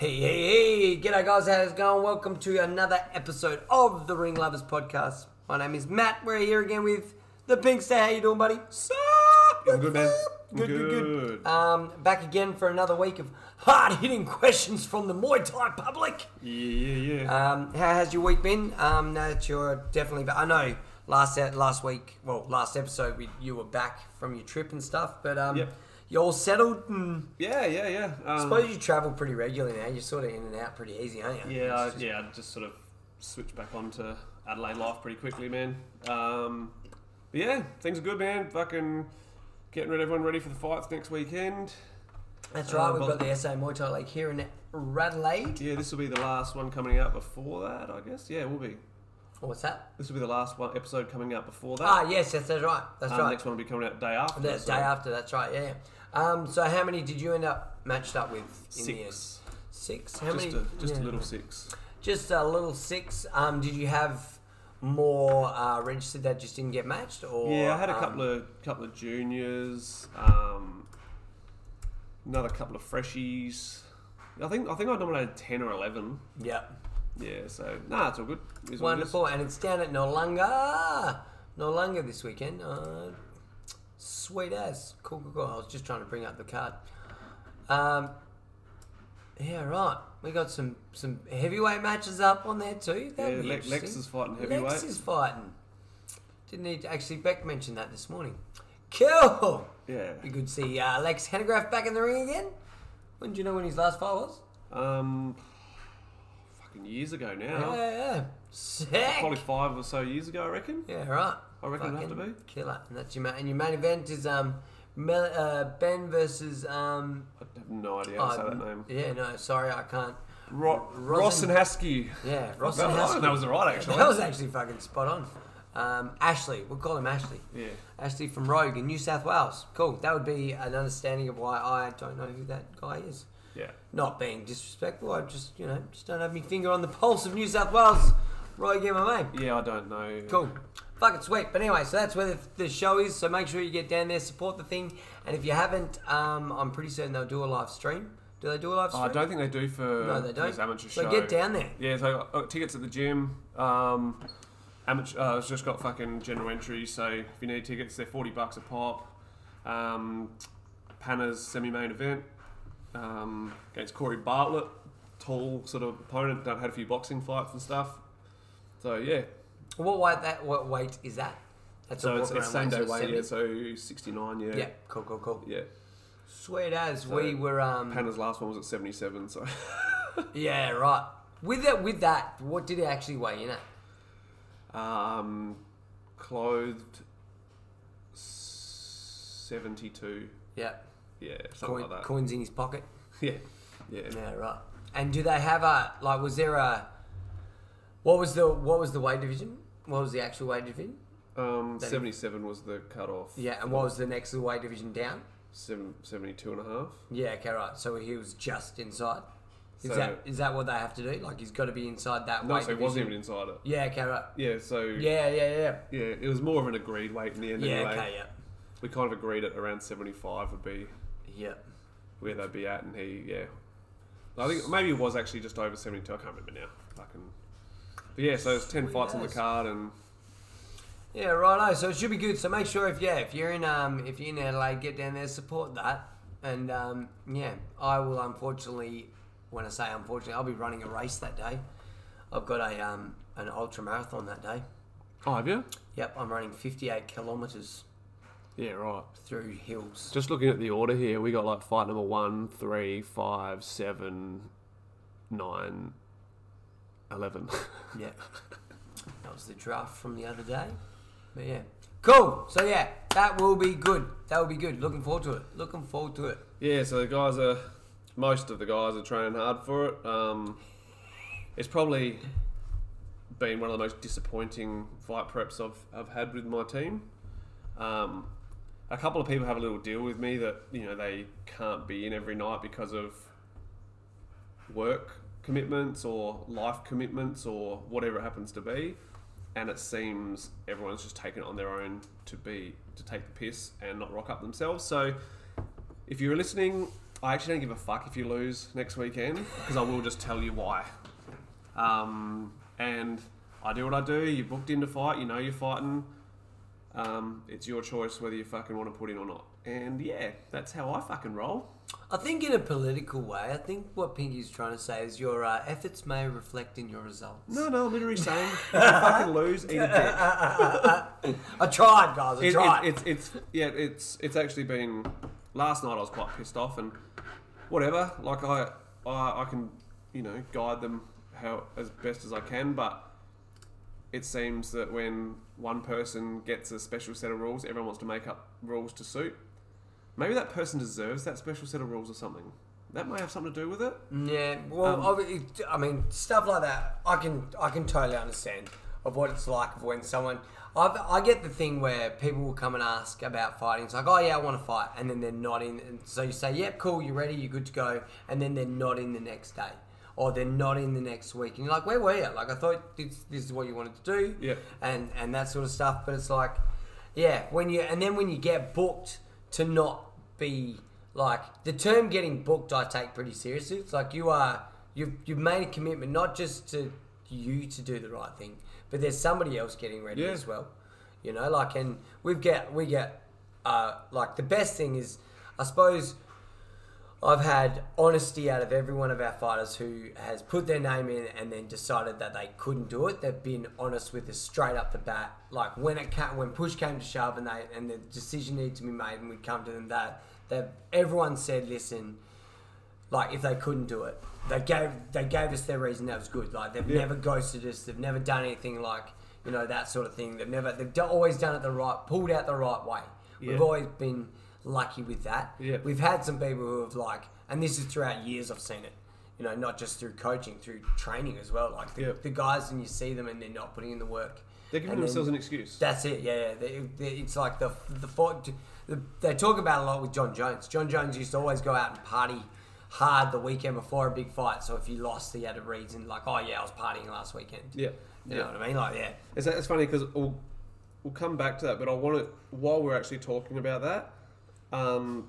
Hey, hey, hey! G'day, guys. How's it going? Welcome to another episode of the Ring Lovers Podcast. My name is Matt. We're here again with the Pinkster. How you doing, buddy? Sup? I'm good, man. Good, good, good. Good. Um, back again for another week of hard-hitting questions from the Muay Thai public. Yeah, yeah, yeah. Um, how has your week been? Um, now that you're definitely back. I know last last week, well, last episode, we, you were back from your trip and stuff, but um, Yep. You all settled and yeah, yeah, yeah. I Um, suppose you travel pretty regularly now. You're sort of in and out pretty easy, aren't you? yeah, I, just- yeah. I just sort of switched back onto Adelaide life pretty quickly, man. Um, but yeah, things are good, man. Fucking getting rid everyone ready for the fights next weekend. That's right. Uh, We've got the SA Muay Thai League here in Radelaide. Yeah, this will be the last one coming out before that, I guess. Yeah, it will be. What's that? This will be the last one episode coming out before that. Ah, yes, yes, that's right. That's Um, right. Next one will be coming out day after. the so day after. That's right. Yeah. Um, so how many did you end up matched up with in the end? Six. Six. How Just, many? a, just yeah. a little six. Just a little six. Um, did you have more uh, registered that just didn't get matched, or Yeah, I had a um, couple of couple of juniors, um, another couple of freshies. I think I think I nominated ten or eleven. Yeah. Yeah, so nah, it's all good. It's all good. Wonderful, and it's down at Noarlunga. Noarlunga this weekend. Uh, sweet as. Cool, cool, cool. I was just trying to bring up the card. Um, yeah, right. We got some some heavyweight matches up on there too. Yeah, That'd be Le- interesting. Lex is fighting heavyweight. Lex is fighting. Didn't he actually? Beck mentioned that this morning. Cool. Yeah. Be good to see uh, Lex Hennegraaff back in the ring again. When do you know when his last fight was? Um, fucking years ago now. Yeah, yeah. Sick. Probably five or so years ago, I reckon. Yeah, right. I reckon it'd have to be. Killer. And that's your main, and your main event is um, Mel, uh, Ben versus um. I have no idea how to say that name. Yeah, no, sorry, I can't. Ro- Ross and Haskey. Yeah, Ross That, and Haskell. that was the right, actually. That was actually fucking spot on. Um, Ashley, we'll call him Ashley. Yeah. Ashley from Rogue in New South Wales. Cool. That would be an understanding of why I don't know who that guy is. Yeah. Not being disrespectful, I just you know just don't have my finger on the pulse of New South Wales. Rogue MMA. Yeah, I don't know. Cool. Fucking sweet. But anyway, so that's where the, the show is. So make sure you get down there, support the thing. And if you haven't, um, I'm pretty certain they'll do a live stream. Do they do a live Oh, stream? I don't think they do for No, they don't. this amateur So show. get down there. Yeah, so I got tickets at the gym. Um, amateur, uh, it's just got fucking general entry. So if you need tickets, they're forty bucks a pop. Um, Panna's semi-main event um, against Corey Bartlett, tall sort of opponent. Done had a few boxing fights and stuff. So yeah, What weight that? What weight is that? That's so a it's, it's same day weight. Yeah, so sixty-nine. Yeah, Yeah. Cool. Cool. Cool. yeah. Sweet as So, we were. Um, Panna's last one was at seventy-seven. So yeah. Right. With that. With that. What did it actually weigh in at? um, clothed seventy-two. Yeah. Yeah, something Coin, like that. coins in his pocket. Yeah, yeah. Yeah. Right. And do they have a like? Was there a? What was the What was the weight division? What was the actual weight division? Um, Then- 77 was the cutoff. Yeah, and what was the next weight division down? Seven, 72 and a half. Yeah, okay, right. So he was just inside. Is So- that is that what they have to do? Like he's got to be inside that No, weight so he division. wasn't even inside it. Yeah, okay, right. Yeah, so Yeah, yeah, yeah. yeah, it was more of an agreed weight in the end. Yeah, anyway. okay, yeah. We kind of agreed at around 75 would be Yeah. where they'd be at, and he, yeah. I think maybe it was actually just over 72. I can't remember now. Fucking. But yeah, so it's 10 Sweet fights on the as. card, and Yeah, righto. So it should be good. So make sure if yeah, if you're in um if you're in Adelaide, get down there, support that. And um yeah, I will unfortunately when I say unfortunately, I'll be running a race that day. I've got a um an ultra marathon that day. oh, have you? Yep, I'm running 58 kilometres Yeah, right. through hills. Just looking at the order here, we got like fight number one, three, five, seven, nine, eleven. Yeah. That was the draft from the other day. But yeah. Cool. So yeah, that will be good. That will be good. Looking forward to it. Looking forward to it. yeah, so the guys are most of the guys are training hard for it. Um, it's probably been one of the most disappointing fight preps I've, I've had with my team. Um, a couple of people have a little deal with me that you know they can't be in every night because of work commitments or life commitments or whatever it happens to be, and it seems everyone's just taken it on their own to be to take the piss and not rock up themselves. So if you're listening, I actually don't give a fuck if you lose next weekend because I will just tell you why. Um, and I do what I do. You're booked in to fight. You know you're fighting. Um, it's your choice whether you fucking want to put in or not. And yeah, that's how I fucking roll. I think in a political way, I think what Pinky's trying to say is your uh, efforts may reflect in your results. No, no, I'm literally saying if you fucking lose, eat a dick. I tried, guys. I It- tried. it- it's it's yeah, it's it's actually been. Last night I was quite pissed off and whatever. Like I I, I can you know guide them how as best as I can, but it seems that when one person gets a special set of rules, everyone wants to make up rules to suit. Maybe that person deserves that special set of rules or something. That might have something to do with it. Yeah, well, Um, obvi- I mean, stuff like that, I can I can totally understand of what it's like of when someone. I've, I get the thing where people will come and ask about fighting. It's like, oh yeah, I want to fight, and then they're not in. And so you say, yep, cool, you're ready, you're good to go, and then they're not in the next day, or they're not in the next week, and you're like, where were you? Like I thought this, this is what you wanted to do, Yeah. and and that sort of stuff. But it's like, yeah, when you and then when you get booked to not be like the term getting booked, I take pretty seriously. It's like you are you've you've made a commitment not just to you to do the right thing, but there's somebody else getting ready Yeah. as well. You know, like and we've get we get uh like the best thing is I suppose I've had honesty out of every one of our fighters who has put their name in and then decided that they couldn't do it. They've been honest with us straight up the bat. Like when it ca when push came to shove and they and the decision needed to be made and we'd come to them that that everyone said, listen, like if they couldn't do it, they gave they gave us their reason. That was good. Like they've Yeah. never ghosted us. They've never done anything like you know that sort of thing. They've never they've do, always done it the right, pulled out the right way. Yeah. We've always been lucky with that. Yeah. We've had some people who have like, and this is throughout years. I've seen it. You know, not just through coaching, through training as well. Like the, the guys, and you see them, and they're not putting in the work. They're giving And themselves an excuse. that's it. Yeah, yeah. They, they, it's like the the they talk about a lot with Jon Jones. Jon Jones used to always go out and party hard the weekend before a big fight. So if he lost, he had a reason like, oh yeah, I was partying last weekend. yeah. You know what I mean? Like yeah. It's, it's funny because we'll, we'll come back to that, but I want to, while we're actually talking about that, um,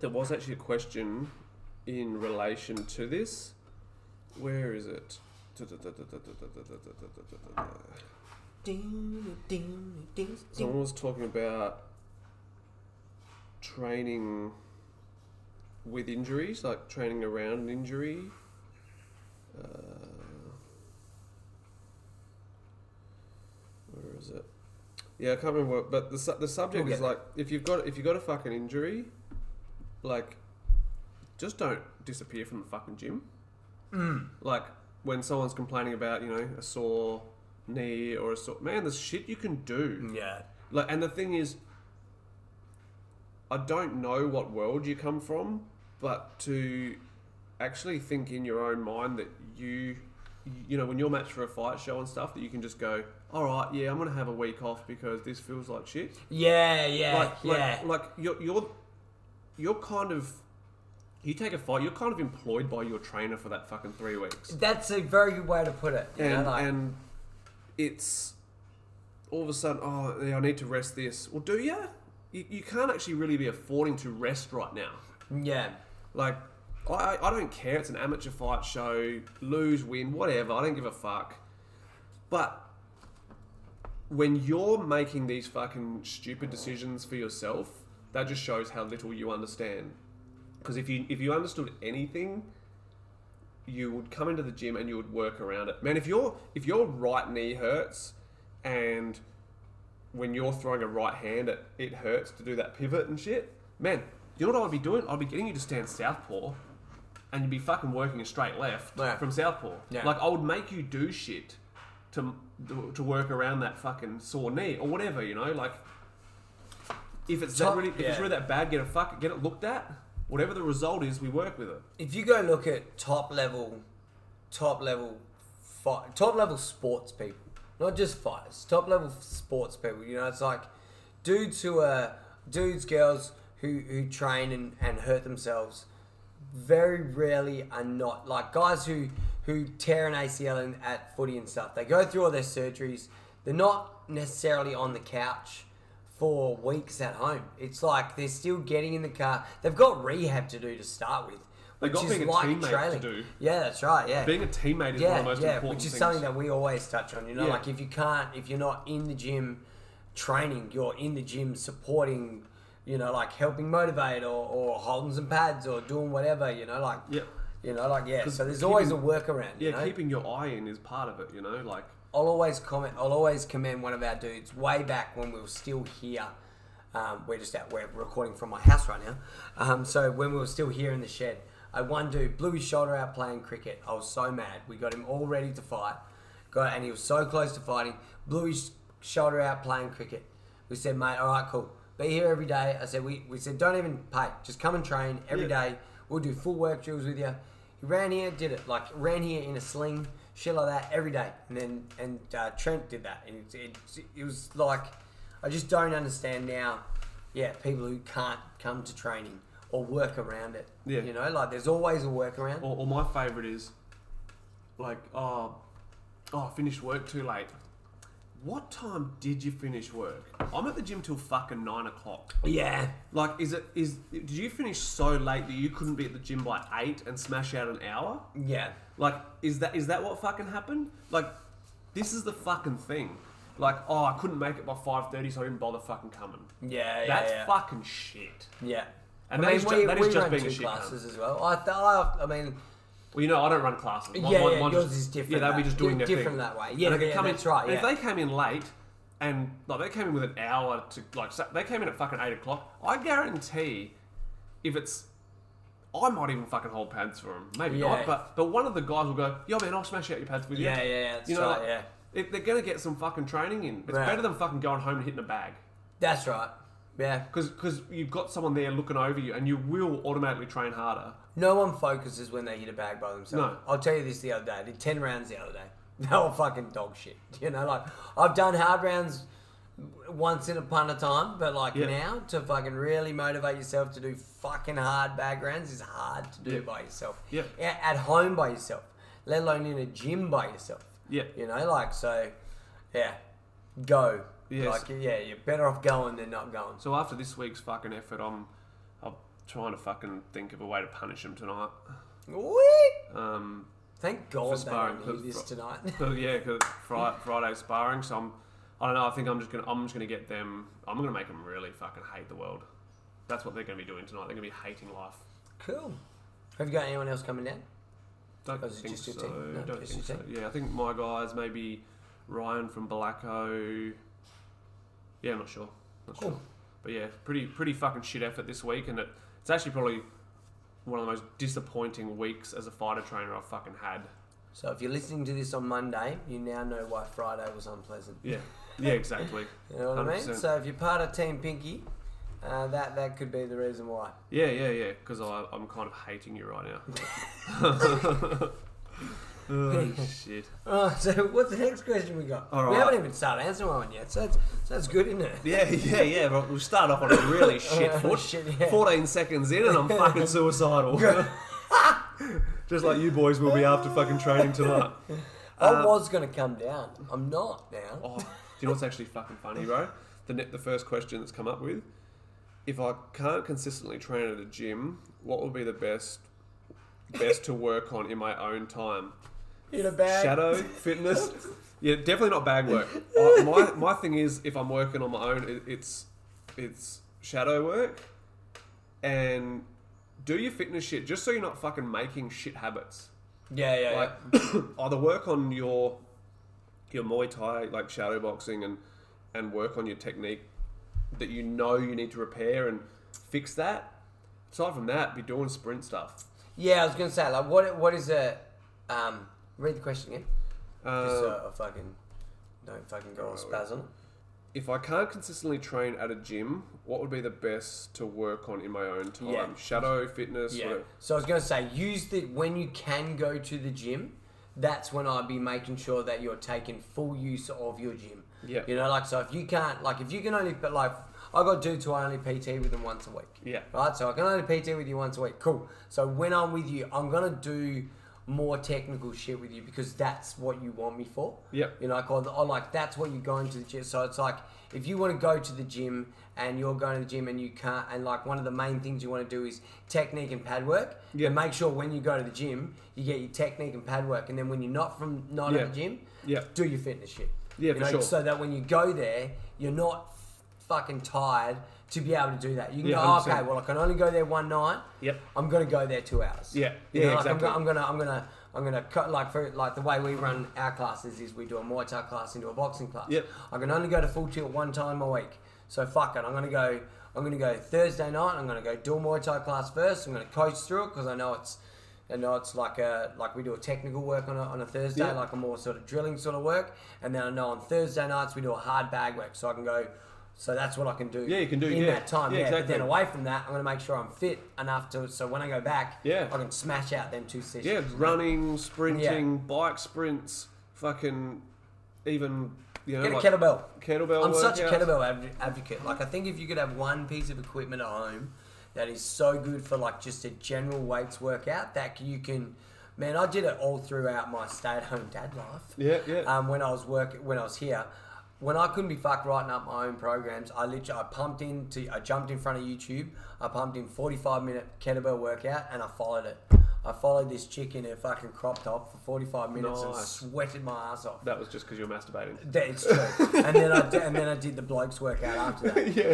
there was actually a question in relation to this. Where is it? Someone was talking about training with injuries, like training around an injury. Uh, where is it? Yeah, I can't remember. What, but the the subject We'll is like if you've got if you've got a fucking injury, like just don't disappear from the fucking gym. Mm. Like when someone's complaining about you know a sore knee or a sore man, there's shit you can do. Yeah. Like, and the thing is, I don't know what world you come from, but to actually think in your own mind that you, you know, when you're matched for a fight show and stuff, that you can just go, all right, yeah, I'm gonna have a week off because this feels like shit. Yeah, yeah, Like, yeah. like, like you're, you're, you're kind of, you take a fight, you're kind of employed by your trainer for that fucking three weeks. That's a very good way to put it. You know, and like, and it's all of a sudden, oh, yeah, I need to rest this. Well, do you? You? You can't actually really be affording to rest right now. yeah. Like, I, I don't care. It's an amateur fight show. Lose, win, whatever. I don't give a fuck. But when you're making these fucking stupid decisions for yourself, that just shows how little you understand. Because if you if you understood anything, you would come into the gym and you would work around it. Man, if your if your right knee hurts and when you're throwing a right hand, it, it hurts to do that pivot and shit. Man, you know what I would be doing? I'd be getting you to stand southpaw, and you'd be fucking working a straight left Yeah. from southpaw. Yeah. Like I would make you do shit to to work around that fucking sore knee or whatever. You know, like if it's that Top- really if it's yeah. really that bad, get a fuck get it looked at. whatever the result is, we work with it. if you go look at top level, top level, fight, top level sports people, not just fighters, top level sports people. You know, it's like dudes who are dudes, girls who who train and, and hurt themselves. Very rarely are not like guys who who tear an ACL in, at footy and stuff. They go through all their surgeries. They're not necessarily on the couch for weeks at home. It's like they're still getting in the car. They've got rehab to do to start with. They've which got being a like teammate to do. Yeah, that's right. Yeah, Being a teammate is yeah, one of the most important things. yeah, important which is things. something that we always touch on. You know, Yeah. like if you can't, if you're not in the gym training, you're in the gym supporting. You know, like helping motivate or, or holding some pads or doing whatever. You know, like Yeah. you know, like yeah. So there's keeping- always a workaround. yeah, you know? keeping your eye in is part of it. You know, like I'll always comment. I'll always commend one of our dudes way back when we were still here. Um, we're just out. We're recording from my house right now. Um, so when we were still here in the shed, I one dude blew his shoulder out playing cricket. I was so mad. We got him all ready to fight. Got and he was so close to fighting. Blew his shoulder out playing cricket. We said, mate, all right, cool. Be here every day. I said, we, we said, don't even pay. Just come and train every Yeah. day. We'll do full work drills with you. He ran here, did it like ran here in a sling, shit like that every day. And then and uh, Trent did that, and it, it, it was like I just don't understand now. Yeah, people who can't come to training or work around it. Yeah. you know, like there's always a workaround. Or, or my favourite is like, oh, oh, I finished work too late. What time did you finish work? I'm at the gym till fucking nine o'clock. Yeah, Like, is it is? Did you finish so late that you couldn't be at the gym by eight and smash out an hour? yeah, Like, is that is that what fucking happened? Like, this is the fucking thing. Like, oh, I couldn't make it by five thirty, so I didn't bother fucking coming. yeah, yeah. That's yeah. fucking shit. Yeah. And I that mean, is ju- we, that we just run being a two shit classes as well. I, th- I, I mean, Well, you know, I don't run classes. Mine- Yeah, mine- yeah, mine yours just- is different Yeah, they'll be that- just doing di- their different thing. that way. Yeah, And they yeah, come in- that's right, and If they came in late, and like they came in with an hour to like, they came in at fucking eight o'clock. I guarantee, if it's, I might even fucking hold pads for them. Maybe Yeah. not, but but one of the guys will go, "Yo, man, I'll smash out your pads with you." yeah, yeah, yeah. That's You know, right. like, yeah, If they're gonna get some fucking training in, it's Right. better than fucking going home and hitting a bag. that's right. Yeah. Because you've got someone there looking over you, and you will automatically train harder. No one focuses when they hit a bag by themselves. No. I'll tell you this the other day. I did 10 rounds the other day. They were fucking dog shit. You know, like, I've done hard rounds once in upon a time, but like Yeah. now, to fucking really motivate yourself to do fucking hard bag rounds is hard to do Yeah. by yourself. Yeah. At home by yourself, let alone in a gym by yourself. Yeah. You know, like, so, yeah, go. Yes. Like, yeah, you're better off going than not going. So after this week's fucking effort, I'm, I'm trying to fucking think of a way to punish him tonight. Whee! Um, Thank God they sparring, don't this tonight. So yeah, because Friday, sparring. So I'm, I don't know. I think I'm just gonna, I'm just gonna get them. I'm gonna make them really fucking hate the world. That's what they're gonna be doing tonight. They're gonna be hating life. Cool. Have you got anyone else coming down? Don't think so. No, don't think so. Yeah, I think my guys maybe Ryan from Blacko. Yeah, I'm not sure. Not Cool. sure. But yeah, pretty pretty fucking shit effort this week, and it, it's actually probably one of the most disappointing weeks as a fighter trainer I've fucking had. So if you're listening to this on Monday, you now know why Friday was unpleasant. Yeah, yeah, exactly. You know what I mean? So if you're part of Team Pinky, uh, that that could be the reason why. Yeah, yeah, yeah. Because I'm kind of hating you right now. oh shit. Oh, so what's the next question we got? All We right. haven't even started answering one yet, so that's, so that's good, isn't it? Yeah, yeah, yeah. But we'll start off on a really shit foot. Shit, yeah. 14 seconds in, and I'm fucking suicidal. Just like you boys will be after fucking training tonight. I um, was going to come down. I'm not now. Oh, do you know what's actually fucking funny, bro? The ne- the first question that's come up with: If I can't consistently train at a gym, what would be the best best to work on in my own time? In a bag. Shadow fitness. Yeah, definitely not bag work. I, my my thing is, if I'm working on my own, it, it's it's shadow work, and do your fitness shit just so you're not fucking making shit habits. Yeah, yeah, Like yeah. either work on your your Muay Thai, like shadow boxing, and and work on your technique that you know you need to repair and fix that. Aside from that, be doing sprint stuff. Yeah, I was going to say, like, what what is a. Um, read the question again. Just Uh, so I fucking don't fucking go on spaz on it. if I can't consistently train at a gym, what would be the best to work on in my own time? Yeah. Shadow fitness. Yeah. whatever. So I was going to say, use the when you can go to the gym. That's when I'd be making sure that you're taking full use of your gym. Yeah. You know, like so if you can't, like if you can only, but like I got dudes who I only PT with them once a week. Yeah. Right. So I can only PT with you once a week. Cool. So when I'm with you, I'm gonna do more technical shit with you because that's what you want me for. Yep. You know, like, or, or like that's what you're going to the gym. So it's like if you want to go to the gym and you're going to the gym and you can't, and like one of the main things you want to do is technique and pad work. Yeah. Make sure when you go to the gym, you get your technique and pad work, and then when you're not from not Yeah. at the gym, Yeah. do your fitness shit. Yeah, you for know, sure. So that when you go there, you're not fucking tired to be able to do that. You can Yeah, go, "Oh, 100%. okay, well I can only go there one night. Yep. I'm gonna go there two hours. Yeah. You Yeah, know, like exactly. I'm, go- I'm gonna, I'm gonna, I'm gonna cut like for like the way we run our classes is we do a Muay Thai class into a boxing class. Yep. I can only go to full tilt one time a week. So fuck it. I'm gonna go. I'm gonna go Thursday night. I'm gonna go do a Muay Thai class first. I'm gonna coach through it because I know it's. I know it's like a like we do a technical work on a, on a Thursday, Yeah. like a more sort of drilling sort of work, and then I know on Thursday nights we do a hard bag work, so I can go. So that's what I can do. Yeah, you can do, in yeah. that time. Yeah, Yeah, but exactly. then away from that, I'm gonna make sure I'm fit enough to. So when I go back, Yeah. I can smash out them two sessions. Yeah, running, sprinting, bike sprints, fucking even you know Get a like kettlebell. kettlebell. I'm such a kettlebell adv- advocate. Like, I think if you could have one piece of equipment at home that is so good for like just a general weights workout that you can, man, I did it all throughout my stay-at-home dad life. Yeah, yeah. Um, when I was work, when I was here, when I couldn't be fucked writing up my own programs, I literally I pumped into, I jumped in front of YouTube, I pumped in 45 minute kettlebell workout, and I followed it. I followed this chick in her fucking crop top for 45 minutes and Nice. sweated my ass off. That was just because you're masturbating. That is true. and then I did, and then I did the blokes workout after that. yeah,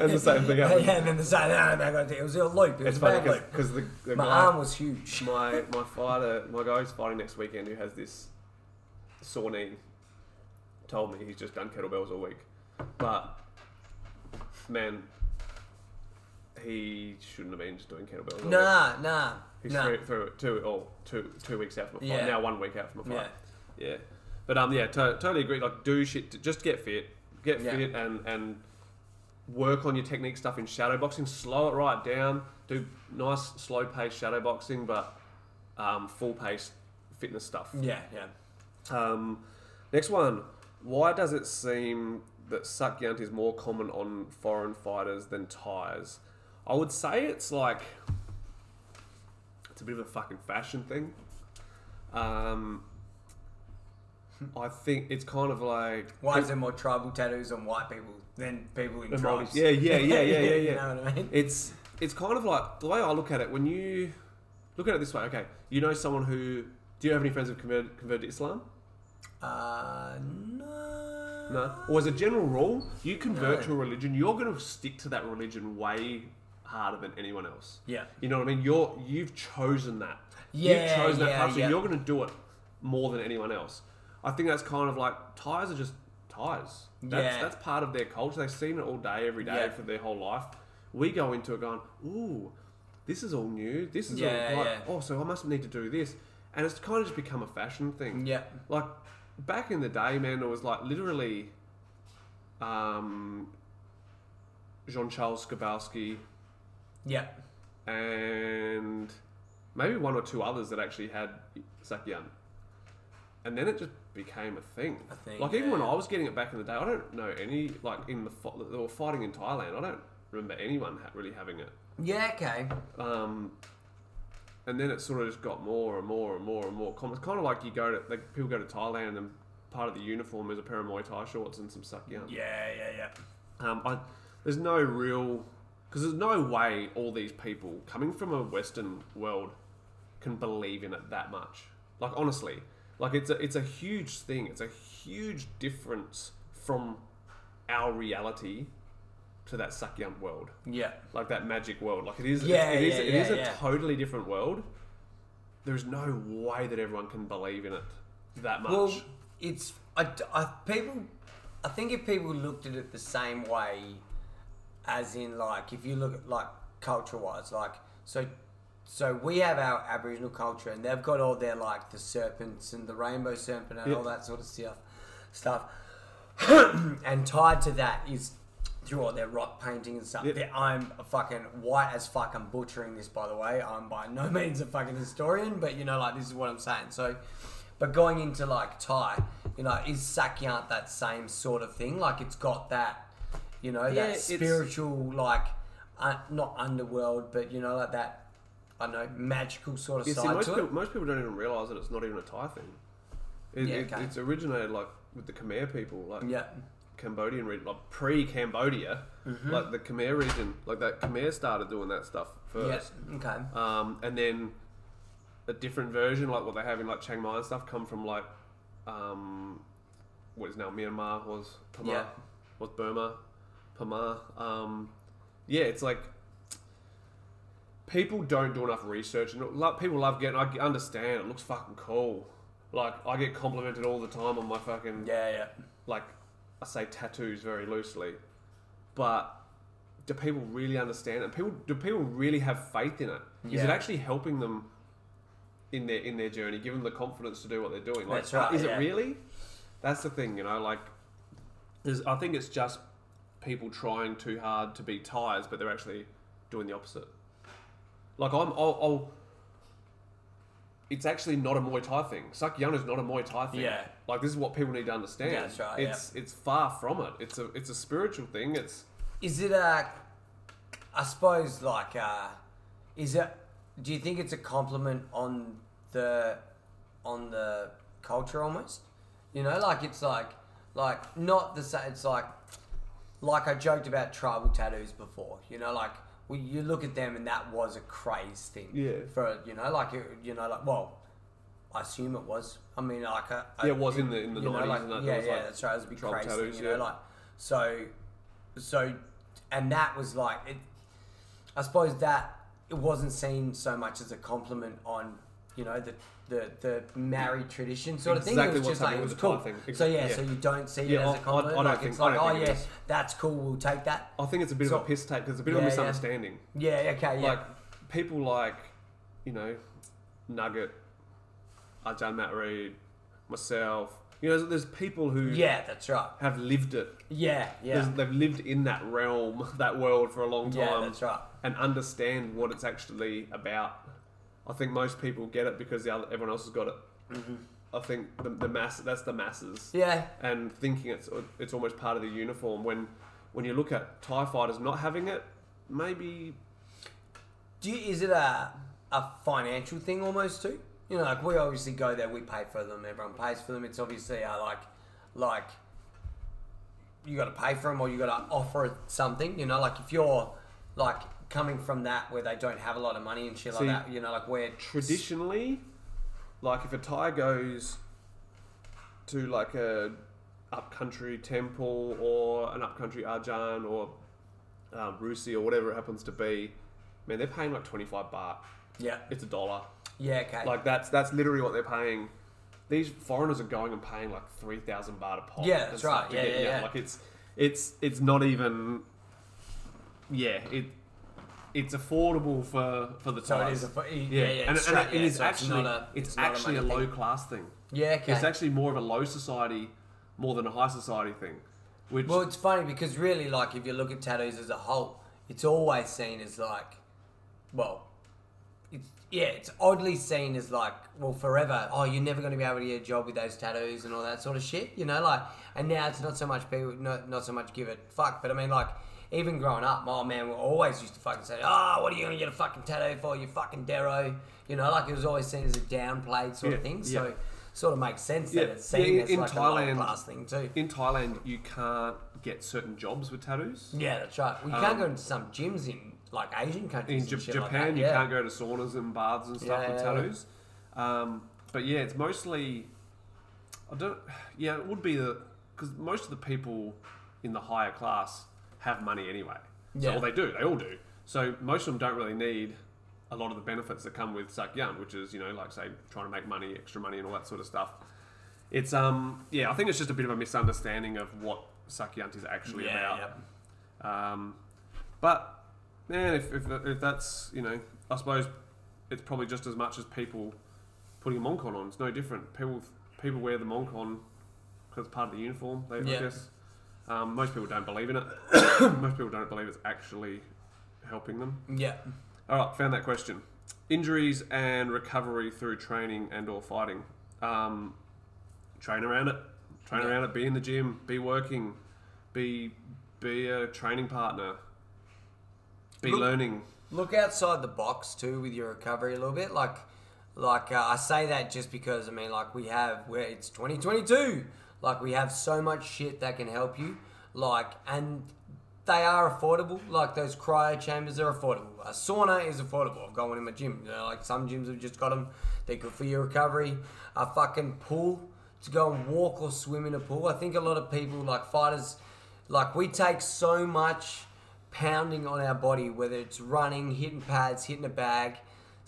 and the same thing happened. yeah, and then the same. No, no, no, it was a loop. It was It's a funny bad loop. because the, the My guy, arm was huge. my my fighter, my guy who's fighting next weekend, who has this sore knee, told me he's just done kettlebells all week, but man, he shouldn't have been just doing kettlebells. all week. Nah, nah, He's nah. through, through two, oh, two, two weeks out from a fight. Yeah. Now one week out from a Yeah. fight. Yeah. But um, yeah, to- totally agree. Like, do shit. To, just get fit. Get Yeah. fit and and work on your technique stuff in shadow boxing. Slow it right down. Do nice slow pace shadow boxing, but um, full pace fitness stuff. Yeah, yeah. Um, next one. Why does it seem that Sakyant is more common on foreign fighters than Thais? I would say it's like it's a bit of a fucking fashion thing. Um, I think it's kind of like Why is there more tribal tattoos on white people than people in tribes? Yeah, yeah, yeah, yeah, yeah, you know what I mean? it's it's kind of like the way I look at it. When you look at it this way, okay, you know someone who do you have any friends who've converted, converted to Islam? Uh, no. No. Or as a general rule, you convert No. to a religion, you're going to stick to that religion way harder than anyone else. Yeah. You know what I mean? You're you've chosen that. Yeah, you've chosen that yeah, path, so yeah. you're going to do it more than anyone else. I think that's kind of like Thais are just Thais. That's, Yeah. that's part of their culture. They've seen it all day, every day Yeah. for their whole life. We go into it going, ooh, this is all new. This is Yeah, all like, yeah. oh, so I must need to do this, and it's kind of just become a fashion thing. Yeah. Like back in the day, man, it was like literally um, Jean Charles Skarbowsky Yeah. and maybe one or two others that actually had Sakyan. And then it just became a thing. A thing, like even when. I was getting it back in the day, I don't know any like in the they were fighting in Thailand. I don't remember anyone ha- really having it. Yeah, okay. Um, and then it sort of just got more and more and more and more common. It's kind of like you go to like people go to Thailand and part of the uniform is a pair of Muay Thai shorts and some Sakyan. Yeah, yeah, yeah. Um, I, there's no real because there's no way all these people coming from a Western world can believe in it that much. Like honestly, like it's a it's a huge thing. It's a huge difference from our reality to that Sakyant world, Yeah. like that magic world. Like it is, Yeah, it is, yeah, it is yeah, a yeah. totally different world. There's no way that everyone can believe in it that much. Well, it's I, I people. I think if people looked at it the same way, as in like if you look at like culture wise, like so. So we have our Aboriginal culture, and they've got all their like the serpents and the rainbow serpent and Yeah. all that sort of stuff. Stuff. and tied to that is all their rock painting and stuff. Yep. I'm a fucking white as fuck. I'm butchering this, by the way. I'm by no means a fucking historian, but you know, like this is what I'm saying. So, but going into like Thai, you know, is Sakyant that same sort of thing? Like it's got that, you know, Yeah, that spiritual, like uh, not underworld, but you know, like that. I don't know magical sort of see, side most to people, it. most people don't even realise that it's not even a Thai thing. It, Yeah, it- okay. It's originated like with the Khmer people, like Yeah, Cambodian region, like pre-Cambodia, Mm-hmm. like the Khmer region, like that Khmer started doing that stuff first. yeah, okay, Um, and then a different version, like what they have in like Chiang Mai and stuff, come from like um, what is now Myanmar was Pama, Yeah. was Burma, Pama. Um, yeah, it's like people don't do enough research, and people love getting. I understand it looks fucking cool. Like I get complimented all the time on my fucking yeah, yeah. like I say tattoos very loosely, but do people really understand it? People do people really have faith in it? Is it Yeah. actually helping them in their in their journey, give them the confidence to do what they're doing? Like, That's right, Is yeah. it really? That's the thing, you know. Like, there's, I think it's just people trying too hard to be Thais, but they're actually doing the opposite. Like I'm, I'll, I'll it's actually not a Muay Thai thing. Sakyana is not a Muay Thai thing. Yeah. Like this is what people need to understand. Yeah, that's right, It's it's far from it. It's a it's a spiritual thing. It's Is it a? I suppose like uh, is it? Do you think it's a compliment on the on the culture almost? You know, like it's like like not the same. It's like like I joked about tribal tattoos before. You know, like well, you look at them and that was a craze thing. Yeah. For you know, like you know, like well. I assume it was. I mean, like, Yeah, it was in the- in the 90s like- that, yeah, yeah, like, that's right. It was a big craze tattoos, thing, you know, like so, so, and that was like it. I suppose that it wasn't seen so much as a compliment on, you know, the the, the married tradition sort of thing. Exactly it was just like it was cool. Thing. So yeah, Yeah. so you don't see it as I- a I- compliment. I don't like think- it's I like, oh yeah, is. that's cool. We'll take that. I think it's a bit So- of a piss take because it's a bit of Yeah, a yeah. misunderstanding. Yeah. Okay. Yeah. Like people like you know Nugget, Ajahn Matt Reed, myself. You know, there's people who yeah, that's right. have lived it. Yeah. Yeah. There's- They've lived in that realm, that world for a long time. Yeah, that's right. and understand what it's actually about. I think most people get it because the other, everyone else has got it. I think the, the mass that's the masses, Mm-hmm. Yeah. and thinking it's it's almost part of the uniform. When when you look at Thai fighters not having it, maybe Do you, is it a a financial thing almost too? You know, like we obviously go there, we pay for them, everyone pays for them. It's obviously uh, like like you got to pay for them or you got to offer something. You know, like if you're like coming from that where they don't have a lot of money and shit See, like that. You know, like where traditionally, like if a Thai goes to like a upcountry temple or an upcountry Ajahn or um, Rusi or whatever it happens to be, man, they're paying like twenty five baht. yeah It's a dollar. yeah okay Like that's that's literally what they're paying. These foreigners are going and paying like three thousand baht a pop. Yeah, that's right. Yeah, get- yeah, yeah. Like it's it's it's not even. Yeah, it it's affordable for for the So it is a fu- yeah, yeah, yeah, and, it's and straight, it yeah, is so it's actually not a- it's, it's not a actually a, low thing. class thing. yeah okay. It's actually more of a low society more than a high society thing. Which Well, it's funny because really, like, if you look at tattoos as a whole, it's always seen as like, well, it's yeah, it's oddly seen as like, well, forever. Oh, you're never going to be able to get a job with those tattoos and all that sort of shit, you know, like. And now it's not so much people, not not so much give it fuck, but I mean, like, even growing up, my man we always used to fucking say, oh, what are you going to get a fucking tattoo for? You fucking dero, you know, like it was always seen as a downplayed sort of thing. So. Sort of makes sense Yeah, that it's seen yeah, as in like a Thailand- low class thing too. in Thailand, you can't get certain jobs with tattoos. Yeah, that's right. You Um, can't go into some gyms in like Asian countries. in J- Japan, like you yeah. can't go to saunas and baths and stuff Yeah, with tattoos. Um, but yeah, it's mostly. I don't. Yeah, it would be the because most of the people in the higher class have money anyway. So Yeah. well, they do. They all do. So most of them don't really need a lot of the benefits that come with Sakyan, which is you know like say trying to make money, extra money, and all that sort of stuff. It's um yeah, I think it's just a bit of a misunderstanding of what Sakyant is actually Yeah, about. yeah. Um, but man, if, if, if that's you know, I suppose it's probably just as much as people putting a mongkon on. It's no different. People people wear the mongkon because it's part of the uniform. They, Yeah. I guess um, most people don't believe in it. most people don't believe it's actually helping them. Yeah. All right, found that question. Injuries and recovery through training and or fighting. Um, train around it. Train Yeah. around it. Be in the gym. Be working. Be be a training partner. Be Look- learning. Look outside the box too with your recovery a little bit. Like, like uh, I say that just because I mean, like we have where it's 2022. Like we have so much shit that can help you. Like, and they are affordable. Like those cryo chambers are affordable. A sauna is affordable. I've got one in my gym. You know, like some gyms have just got them. They're good for your recovery. A fucking pool to go and walk or swim in a pool. I think a lot of people, like fighters, like we take so much pounding on our body, whether it's running, hitting pads, hitting a bag.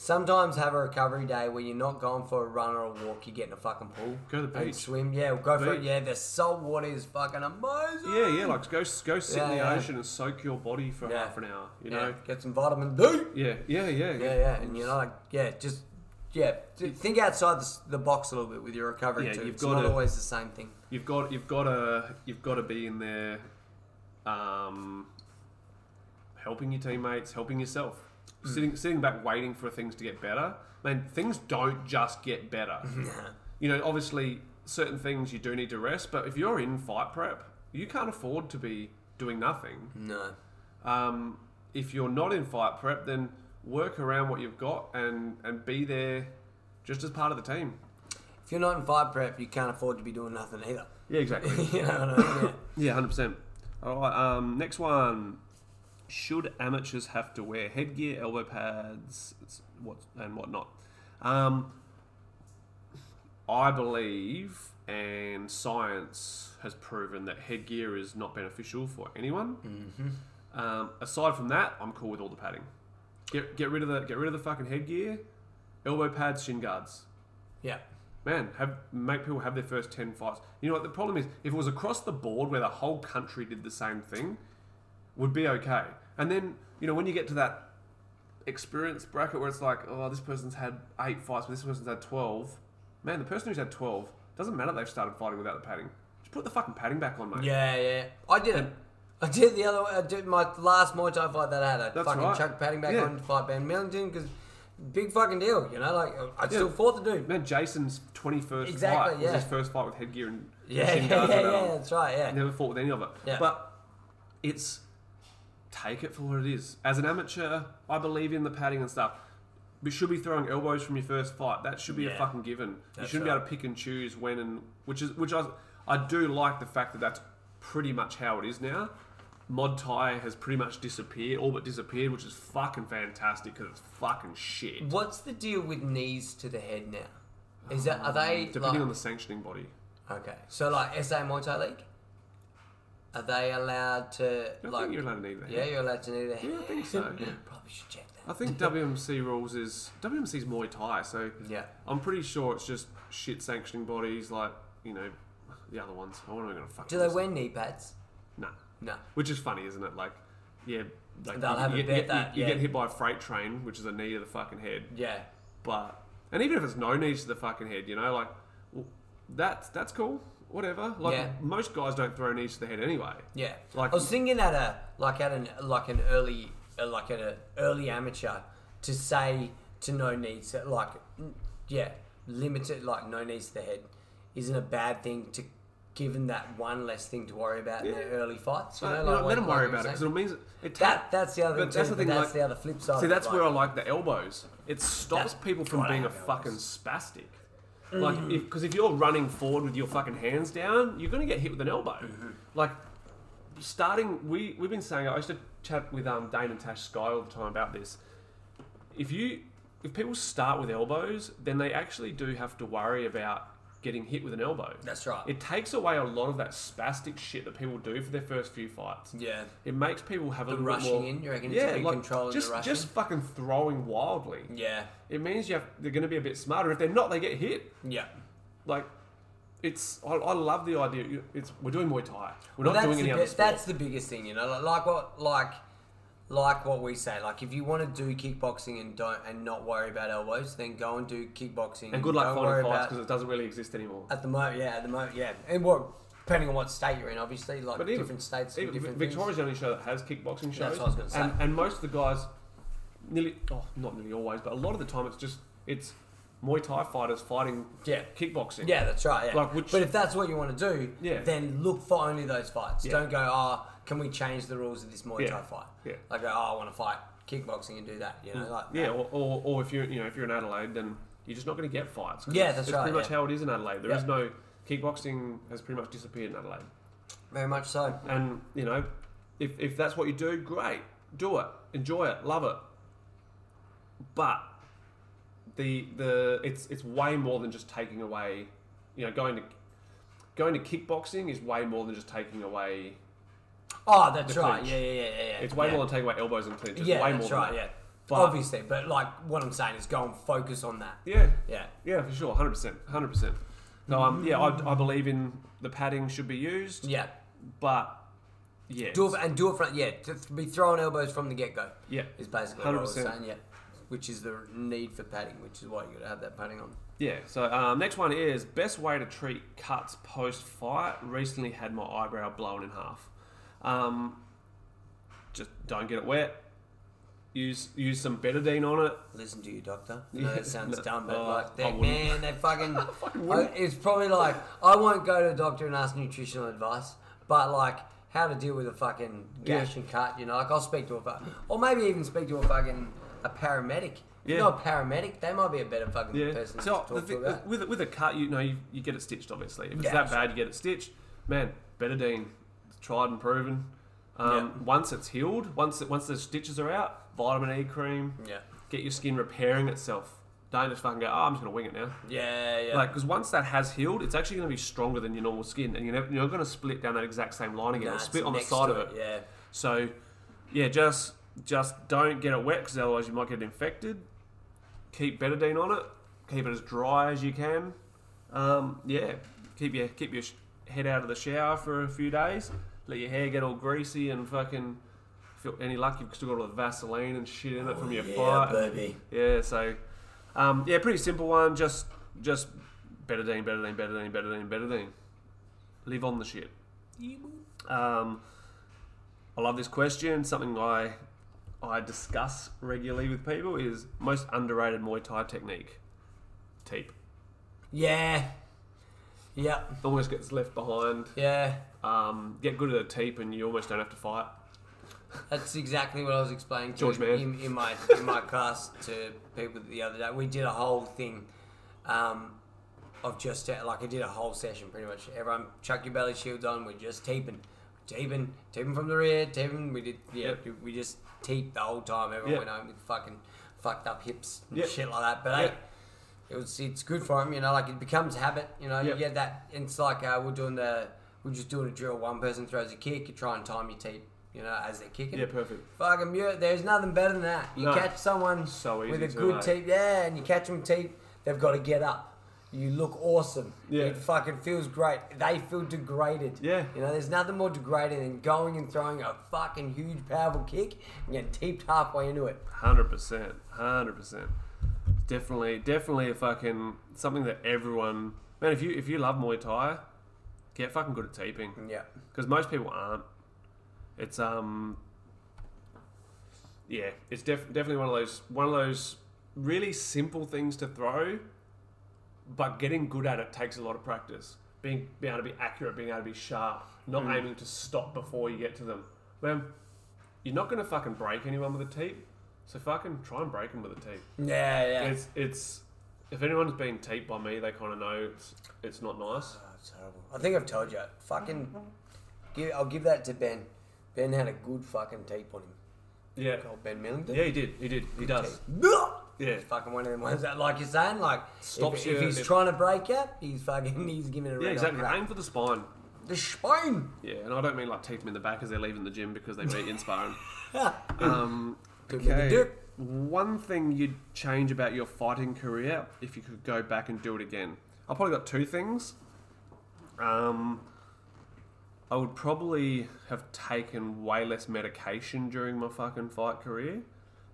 Sometimes have a recovery day where you're not going for a run or a walk, You're getting a fucking pool. Go to the beach. swim. Yeah, go for it. Beach. Yeah, the salt water is fucking amazing. Yeah, yeah. Like go go sit in the Yeah, yeah. ocean and soak your body for Yeah. half an hour. You Yeah, know. get some vitamin D. Yeah, yeah, yeah, Yeah, yeah, and you know, like, yeah, just yeah, th- think outside the, s- the box a little bit with your recovery Yeah, too. you've it's gotta- not always the same thing. You've got you've got to you've got to be in there, um, helping your teammates, helping yourself. Sitting sitting back waiting for things to get better. Man, things don't just get better. you know, obviously certain things you do need to rest, but if you're in fight prep, you can't afford to be doing nothing. No. Um, if you're not in fight prep, then work around what you've got and and be there just as part of the team. If you're not in fight prep, you can't afford to be doing nothing either. Yeah, exactly. you know what I mean? Yeah, hundred percent. All right. Um, next one. Should amateurs have to wear headgear, elbow pads, what and whatnot? Um, I believe, and science has proven that headgear is not beneficial for anyone. Mm-hmm. Um, aside from that, I'm cool with all the padding. Get, get rid of the get rid of the fucking headgear, elbow pads, shin guards Yeah. man, have make people have their first ten fights. You know what the problem is? If it was across the board where the whole country did the same thing, would be okay. And then you know when you get to that experience bracket where it's like, oh, this person's had eight fights, but this person's had twelve. Man, the person who's had twelve doesn't matter. They've started fighting without the padding. Just put the fucking padding back on, mate. Yeah, yeah. I did it. I did the other. way. I did my last Muay Thai fight that I had. I That's fucking right. chucked padding back Yeah. on to fight Ben Millington because big fucking deal. You know, like I still Yeah. fought the dude. Man, Jason's twenty first Exactly, fight was his first fight with headgear and Yeah, shin yeah, guards yeah, and, yeah. That's right. Yeah. Never fought with any of it. Yeah. But it's take it for what it is. As an amateur, I believe in the padding and stuff. We should be throwing elbows from your first fight. That should be a fucking given. you shouldn't be able to pick and choose when and which is which I I do like the fact that that's pretty much how it is now. Mod Thai has pretty much disappeared, all but disappeared, which is fucking fantastic because it's fucking shit. What's the deal with knees to the head now? Is that are they um, Depending like, on the sanctioning body. okay? So like SA Muay Thai League, are they allowed to I like? think you're allowed to need that. yeah, you're allowed to knee the head. Yeah, I think so. Probably should check that. I think WMC rules is WMC's Muay Thai, so Yeah. I'm pretty sure it's just shit sanctioning bodies like you know the other ones. I wasn't going to fuck. Do they wear knee pads? No, No. which is funny, isn't it? Like, yeah, like They'll you, have a you, bet get, that, you, you yeah. get hit by a freight train, which is a knee to the fucking head. Yeah. But and even if it's no knees to the fucking head, you know, like well, that's that's cool. Whatever. Like Yeah. most guys don't throw knees to the head anyway. Yeah, Like- I was thinking at a like at an like an early uh, like at an early amateur to say to no needs like mm, yeah limited like no needs to the head isn't a bad thing to given that one less thing to worry about in Yeah. their early fights. You know, know, let them like worry you about it because saying. it means it that that's the other But thing. that's the thing, that's like- the other flip side. See, of that's it, where I like, like the elbows. It stops That's people from being a fucking spastic. Like, because if, you're running forward with your fucking hands down, you're gonna get hit with an elbow. Mm-hmm. Like, starting, we we've been saying. I used to chat with um, Dane and Tash Sky all the time about this. If you if people start with elbows, then they actually do have to worry about getting hit with an elbow. That's right. It takes away a lot of that spastic shit that people do for their first few fights. yeah, It makes people have a The little bit rushing more. in, you reckon it's a big control just just fucking throwing wildly. yeah, It means you have they're going to be a bit smarter. If they're not, they get hit. yeah. Like, it's I, I love the idea. It's we're doing Muay Thai. We're Well, not doing any other sport. That's the biggest thing, you know. Like what, like, like what we say. Like if you want to do kickboxing and don't and not worry about elbows, then go and do kickboxing. And good luck finding fights because it doesn't really exist anymore. At the moment, yeah, at the moment, yeah, and what depending on what state you're in, obviously, like But even- different states, Even different Victoria's the only show that has kickboxing shows. That's what I was gonna say. And, and most of the guys, nearly, oh, not nearly always, but a lot of the time it's just, it's Muay Thai fighters fighting Yeah. kickboxing. Yeah, that's right. Yeah. Like, which- but if that's what you want to do, Yeah. then look for only those fights. Yeah. Don't go, oh, can we change the rules of this Muay Yeah. Thai fight? Yeah. Like, oh, I want to fight kickboxing and do that. You know, like Yeah, that. or, or, or if you're, you know, if you're in Adelaide, then you're just not going to get fights. 'cause Yeah, that's it's right, pretty much yeah. how it is in Adelaide. There is Yeah. no kickboxing has pretty much disappeared in Adelaide. very much so. And you know, if if that's what you do, great, do it, enjoy it, love it. But the the it's it's way more than just taking away. You know, going to going to kickboxing is way more than just taking away. Oh, that's right. clinch. Yeah, yeah, yeah, yeah. It's way yeah. more than taking away elbows and clinch. It's Yeah, way that's more right. than Yeah. But- obviously, but like what I'm saying is go and focus on that. Yeah, Yeah, yeah, for sure, hundred percent, hundred percent. No, um, yeah, I, I believe in the padding should be used, yeah. but yeah, Do it and do it from yeah. To be throwing elbows from the get go yeah, is basically what I was saying. Yeah, which is the need for padding, which is why you got to have that padding on. Yeah, so um, next one is best way to treat cuts post fight. Recently had my eyebrow blown in half. Um, just don't get it wet. Use use some betadine on it. Listen to you, doctor. I Yeah. know that sounds No, dumb, but oh, like, I they, wouldn't. man, they fucking. I, it's probably like I won't go to a doctor and ask nutritional advice, but like how to deal with a fucking gash and cut. You know, like I'll speak to a fuck, or maybe even speak to a fucking a paramedic. Yeah. Yeah. Not a paramedic. They might be a better fucking Yeah. person So to the talk thing, to about. with a- with a cut, you know, you, you get it stitched. Obviously, if it's Yeah, that bad, you get it stitched. Man, betadine, tried and proven. Um, Yeah. Once it's healed, once it, once the stitches are out, vitamin E cream, Yeah. get your skin repairing itself. Don't just fucking go. Oh, I'm just gonna wing it now. Yeah, yeah. Like, because once that has healed, it's actually going to be stronger than your normal skin, and you're, never, you're not going to split down that exact same line again. Nah, split on the side of it. Yeah. So, yeah, just just don't get it wet because otherwise you might get infected. Keep betadine on it. Keep it as dry as you can. Um, yeah, keep your keep your sh- head out of the shower for a few days. Let your hair get all greasy and fucking. Feel any luck you've still got all the Vaseline and shit in it from your yeah, fight. baby. Yeah, so um, yeah, pretty simple one. Just just betadine, betadine, betadine, betadine, betadine. Live on the shit. Um, I love this question. Something I I discuss regularly with people is most underrated Muay Thai technique. Teep. Yeah. Yep. Almost gets left behind. Yeah. Um, get good at a teep and you almost don't have to fight. That's exactly what I was explaining to George Mann. in, in my in my class to people the other day. We did a whole thing um, of just uh, like I did a whole session pretty much. Everyone chuck your belly shields on. We're just teeping, teeping, teeping from the rear, teeping. We did yeah. Yep. We just teeped the whole time. Everyone Yep. went home with fucking fucked up hips and Yep. shit like that. But hey, it was it's good for him. You know, like it becomes habit. You know, you get that. It's like uh, we're doing the we're just doing a drill. One person throws a kick. You try and time your teep. You know, as they're kicking. Yeah, perfect. Fucking mute. There's nothing better than that. You No. catch someone So with easy a good mate. teep, yeah, and you catch them teep, they've got to get up. You look awesome. Yeah. It fucking feels great. They feel degraded. Yeah. You know, there's nothing more degrading than going and throwing a fucking huge, powerful kick and getting teeped halfway into it. Hundred percent, hundred percent. Definitely, definitely a fucking something that everyone. Man, if you if you love Muay Thai, get fucking good at teeping Yeah. because most people aren't. It's um. Yeah, it's def- definitely one of those one of those really simple things to throw, but getting good at it takes a lot of practice. Being being able to be accurate, being able to be sharp, not aiming to stop before you get to them. Man, you're not gonna fucking break anyone with a teep, so fucking try and break them with a teep. Yeah, yeah. It's it's if anyone's been teeped by me, they kind of know it's it's not nice. It's terrible. I think I've told you. Fucking, give, I'll give that to Ben. Ben had a good fucking teep on him. Yeah, Called Ben Millington. yeah, he did, he did, he does. Yeah, It's fucking one of them ones that, like you're saying, like Stops if, you if he's if- trying to break you, he's fucking he's giving it a yeah, red exactly. crack. Aim for the spine. The spine. Yeah, and I don't mean like teep them in the back as they're leaving the gym because they beat in sparring. Um, Good with the okay. dip. One thing you'd change about your fighting career if you could go back and do it again. I've probably got two things. Um, I would probably have taken way less medication during my fucking fight career.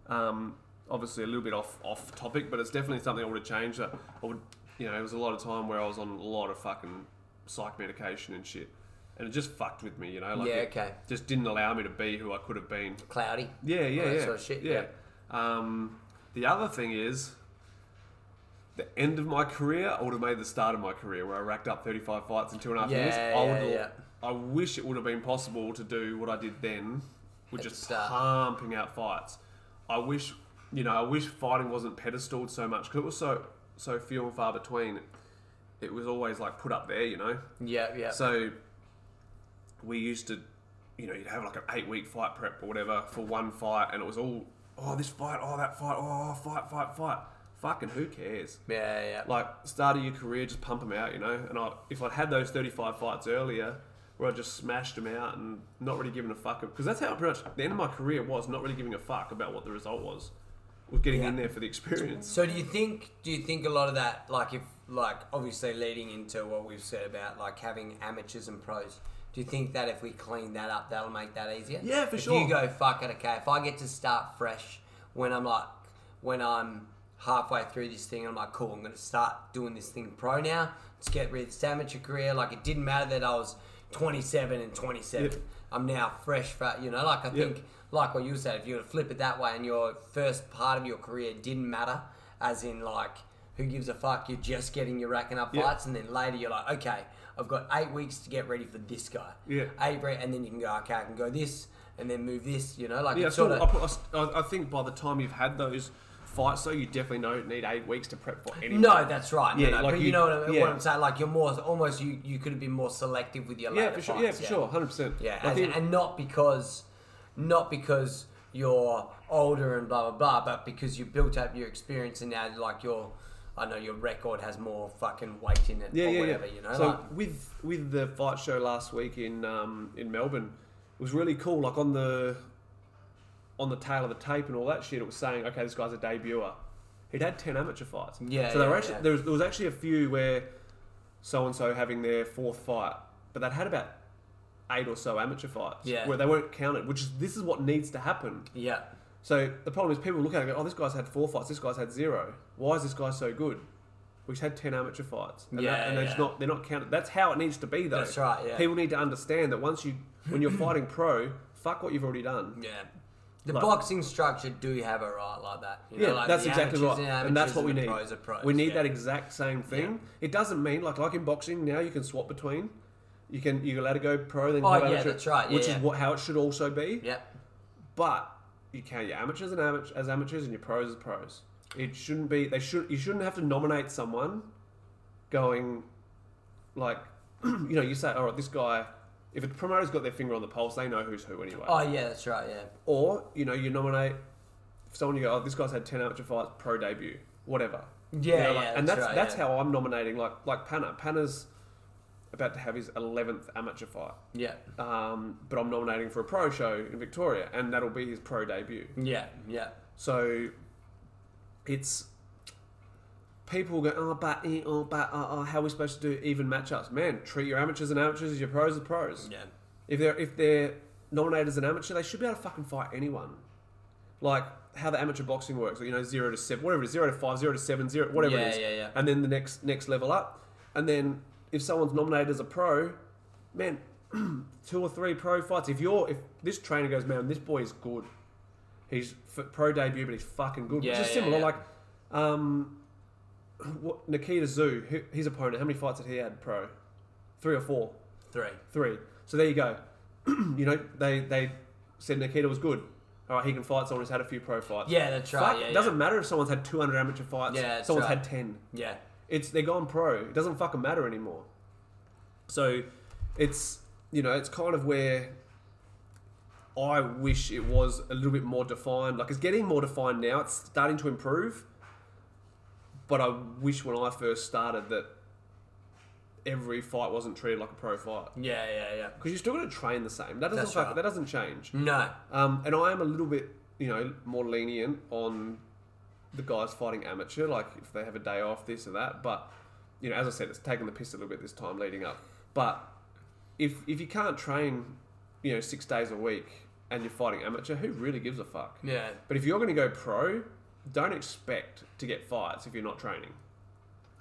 Um, obviously, a little bit off off topic, but it's definitely something I would have changed. That I would, you know, it was a lot of time where I was on a lot of fucking psych medication and shit, and it just fucked with me. You know, like Yeah, it okay. just didn't allow me to be who I could have been. Cloudy. Yeah, yeah, yeah. sort of shit, yeah. Um, the other thing is, the end of my career, I would have made the start of my career where I racked up 35 fights in two and a half Yeah, years. I yeah, would. yeah. I wish it would have been possible to do what I did then, with At just pumping out fights. I wish, you know, I wish fighting wasn't pedestaled so much because it was so so few and far between. It was always like put up there, you know. Yeah, yeah. So we used to, you know, you'd have like an eight week fight prep or whatever for one fight, and it was all, oh, this fight, oh, that fight, oh, fight, fight, fight. Fucking who cares? yeah, yeah. Like, start of your career, just pump them out, you know? And I, if I'd had those 35 fights earlier, where I just smashed them out and not really giving a fuck, because that's how pretty much the end of my career was, not really giving a fuck about what the result was. Was getting in there for the experience. So do you think do you think a lot of that like if like obviously leading into what we've said about like having amateurs and pros, do you think that if we clean that up that'll make that easier? Yeah, for if sure. you go fuck it, okay, if I get to start fresh when I'm like when I'm halfway through this thing, I'm like, cool, I'm gonna start doing this thing pro now. Let's get rid of this amateur career. Like it didn't matter that I was 27 and 27. Yep. I'm now fresh for you know. Like I Yep. think like what you said, if you were to flip it that way and your first part of your career didn't matter, as in like who gives a fuck, you're just getting your racking up Yep. fights, and then later you're like, okay, I've got eight weeks to get ready for this guy. Yeah. Eight, and then you can go, okay, I can go this, and then move this. You know, like Yeah, it's sort of. I, I think by the time you've had those fights, though, you definitely don't need eight weeks to prep for anything. No, that's right. Yeah, no, like but you, you- know what, I mean, yeah. what I'm saying. Like you're more almost you. You could have been more selective with your Yeah, for sure. fights, Yeah, for sure. Hundred percent. Yeah, and, think, and not because, not because you're older and blah blah blah, but because you built up your experience and now like your, I know your record has more fucking weight in it yeah, or yeah, whatever. yeah. You know, so like, with with the fight show last week in um, in Melbourne, it was really cool. Like on the on the tale of the tape and all that shit, it was saying, okay, this guy's a debuter. He'd had ten amateur fights. Yeah, So there were actually yeah. there was, there was actually a few where so and so having their fourth fight, but they'd had about eight or so amateur fights Yeah. where they weren't counted. Which is this is what needs to happen. yeah, So the problem is people look at it and go, oh, this guy's had four fights, this guy's had zero. Why is this guy so good? He's had ten amateur fights, and, Yeah, that, and they're just not they're not counted. That's how it needs to be, though. That's right, yeah. People need to understand that once you when you're fighting pro, fuck what you've already done. yeah. The Like- boxing structure do have it right like that. You Yeah, know, like that's exactly right, are and that's what we need. Pros pros, we need yeah. that exact same thing. It doesn't mean like like in boxing now you can swap between. You can you're allowed to go pro then Oh, yeah, amateur, that's right, yeah, which yeah. is what how it should also be. Yep. But you count your amateurs and amateurs as amateurs and your pros as pros. It shouldn't be. They should. You shouldn't have to nominate someone. Going, like, you know, you say, all right, this guy. If a promoter's got their finger on the pulse, they know who's who anyway. Oh yeah, that's right. Yeah. Or you know, you nominate someone. You go, oh, this guy's had ten amateur fights, pro debut, whatever. Yeah, You know, like- yeah, and that's that's right, that's yeah. how I'm nominating. Like like Panna. Panna's about to have his eleventh amateur fight. Yeah. Um, but I'm nominating for a pro show in Victoria, and that'll be his pro debut. Yeah. Yeah. So it's people go, oh, but, eh, oh, but, oh, oh, how are we supposed to do even matchups? Man, treat your amateurs and amateurs as your pros as pros. Yeah. If they're if they're nominated as an amateur, they should be able to fucking fight anyone. Like how the amateur boxing works, you know, zero to seven, whatever it is, zero to five, zero to seven, zero, whatever Yeah, it is, yeah, yeah. and then the next next level up, and then if someone's nominated as a pro, man, two or three pro fights. If you're if this trainer goes, man, this boy is good. He's f- pro debut, but he's fucking good. Yeah, Which is yeah, similar. Like, um, what Nikita Zoo, who, his opponent, how many fights had he had pro? Three or four. Three. Three. So there you go. you know, they they said Nikita was good. All right, he can fight someone who's had a few pro fights. Yeah, that's right. Fuck, yeah, it yeah. doesn't matter if someone's had 200 amateur fights. Yeah, someone's right. had 10. Yeah. It's they're gone pro. It doesn't fucking matter anymore. So it's you know it's kind of where I wish it was a little bit more defined. Like it's getting more defined now. It's starting to improve. But I wish when I first started that every fight wasn't treated like a pro fight Yeah. Yeah. Yeah. because you're still going to train the same. That doesn't That's fuck, right. that doesn't change. No. Um, and I am a little bit, you know, more lenient on the guys fighting amateur, like if they have a day off, this or that. But, you know, as I said, it's taking the piss a little bit this time leading up. But if if you can't train, you know, six days a week and you're fighting amateur, who really gives a fuck? Yeah. But if you're going to go pro, don't expect to get fights if you're not training.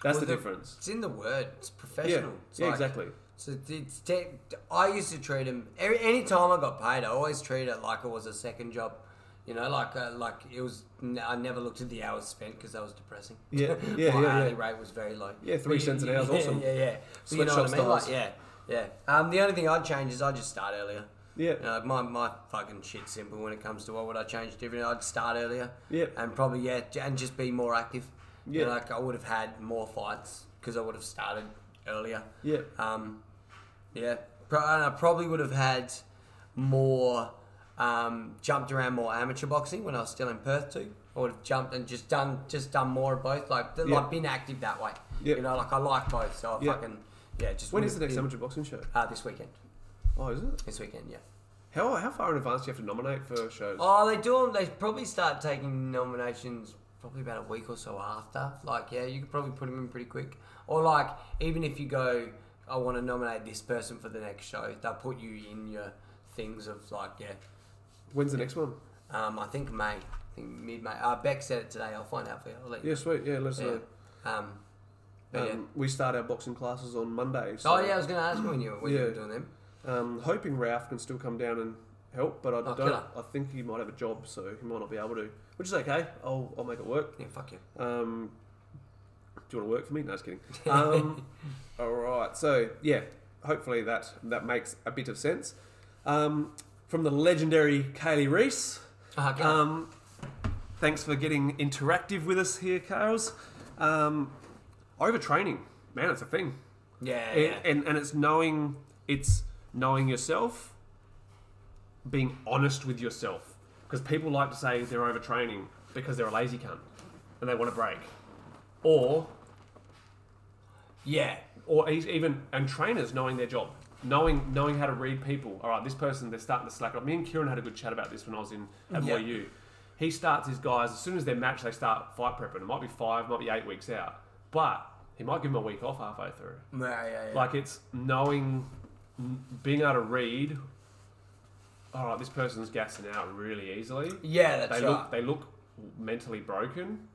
That's Well, the, difference. It's in the word. It's Yeah, professional. It's yeah, like- exactly. So it's te- I used to treat him every any time I got paid. I always treated it like it was a second job. You know, like uh, like it was. I never looked at the hours spent because that was depressing. Yeah, yeah, My yeah, hourly yeah. rate was very low. Yeah, three But cents an hour is yeah, awesome. Yeah, yeah. But you know what I mean? Like, yeah, yeah. Um, the only thing I'd change is I'd just start earlier. Yeah. You know, my, my fucking shit's simple when it comes to what would I change differently. I'd start earlier. Yeah. And probably yeah, and just be more active. You Yeah. know, like I would have had more fights because I would have started earlier. Yeah. Um, yeah, Pro- and I probably would have had more um, jumped around more amateur boxing when I was still in Perth too. I would have jumped and just done just done more of both, like Yeah. like been active that way. Yeah. You know, like I like both, so I Yeah. fucking yeah. Just when is the next amateur boxing show? Uh, this weekend. Oh, is it? This weekend, yeah. How, how far in advance do you have to nominate for shows? Oh, they do them. They probably start taking nominations probably about a week or so after. Like, yeah, you could probably put them in pretty quick. Or like, even if you go, I want to nominate this person for the next show, they'll put you in your things of like, yeah. When's the next one? Um, I think May. I think mid May. Uh, Beck said it today. I'll find out for you. I'll let you. Yeah, sweet. Yeah, let us know. Yeah. Um, but yeah. Um, we start our boxing classes on Monday. So, Oh yeah, I was going to ask when you when you Yeah. were doing them. Um, hoping Ralph can still come down and help, but I Oh, don't. I think he might have a job, so he might not be able to. Which is okay. I'll I'll make it work. Yeah, fuck you. Um, do you want to work for me? No, just kidding. Um, all right. So yeah, hopefully that that makes a bit of sense. Um, from the legendary Kaylee Reese. Okay. Um, thanks for getting interactive with us here, Kales. Um, overtraining, man, it's a thing. yeah, And, yeah. and and it's knowing it's knowing yourself, being honest with yourself. Because people like to say they're overtraining because they're a lazy cunt and they want a break, or yeah. or even and trainers knowing their job, knowing knowing how to read people. All right, this person they're starting to slack up. Me and Kieran had a good chat about this when I was in at Yeah. YU. He starts his guys as soon as they're matched, they start fight prepping. It might be five, might be eight weeks out, but he might give them a week off halfway through. Yeah, yeah, yeah. Like it's knowing, being able to read. All right, this person's gassing out really easily. yeah, that's They right. look they look mentally broken.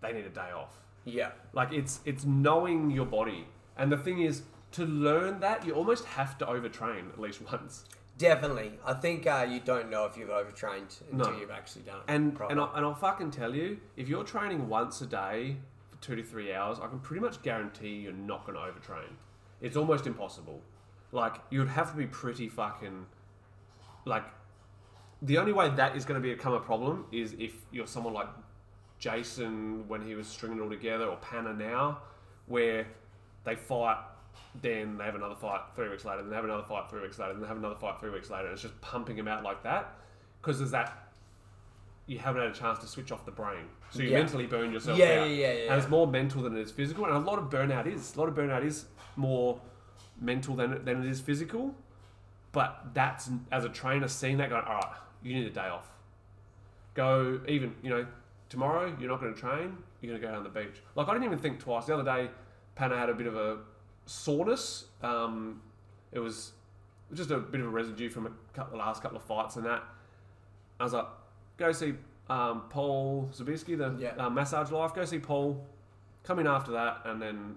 They need a day off. yeah. Like it's it's knowing your body, and the thing is to learn that you almost have to overtrain at least once. Definitely. I think uh, you don't know if you've overtrained until No. you've actually done it. And proper. and, I, and I'll fucking tell you, if you're training once a day for two to three hours, I can pretty much guarantee you're not going to overtrain. It's almost impossible. Like you'd have to be pretty fucking like. The only way that is going to become a problem is if you're someone like Jason when he was stringing it all together, or Panna now, where they fight, then they have another fight three weeks later, then they have another fight three weeks later, then they have another fight three weeks later, and it's just pumping them out like that because there's that you haven't had a chance to switch off the brain, so you Yeah. mentally burn yourself Yeah, out. yeah, yeah, yeah. And it's more mental than it is physical, and a lot of burnout is a lot of burnout is more mental than than it is physical. But that's as a trainer seeing that going, all right, you need a day off. Go even you know tomorrow you're not going to train. You're going to go down the beach. Like I didn't even think twice. The other day, Panna had a bit of a soreness. Um, it was just a bit of a residue from a couple, the last couple of fights and that. I was like, go see um, Paul Zabisky, the Yeah. uh, massage life. Go see Paul. Come in after that, and then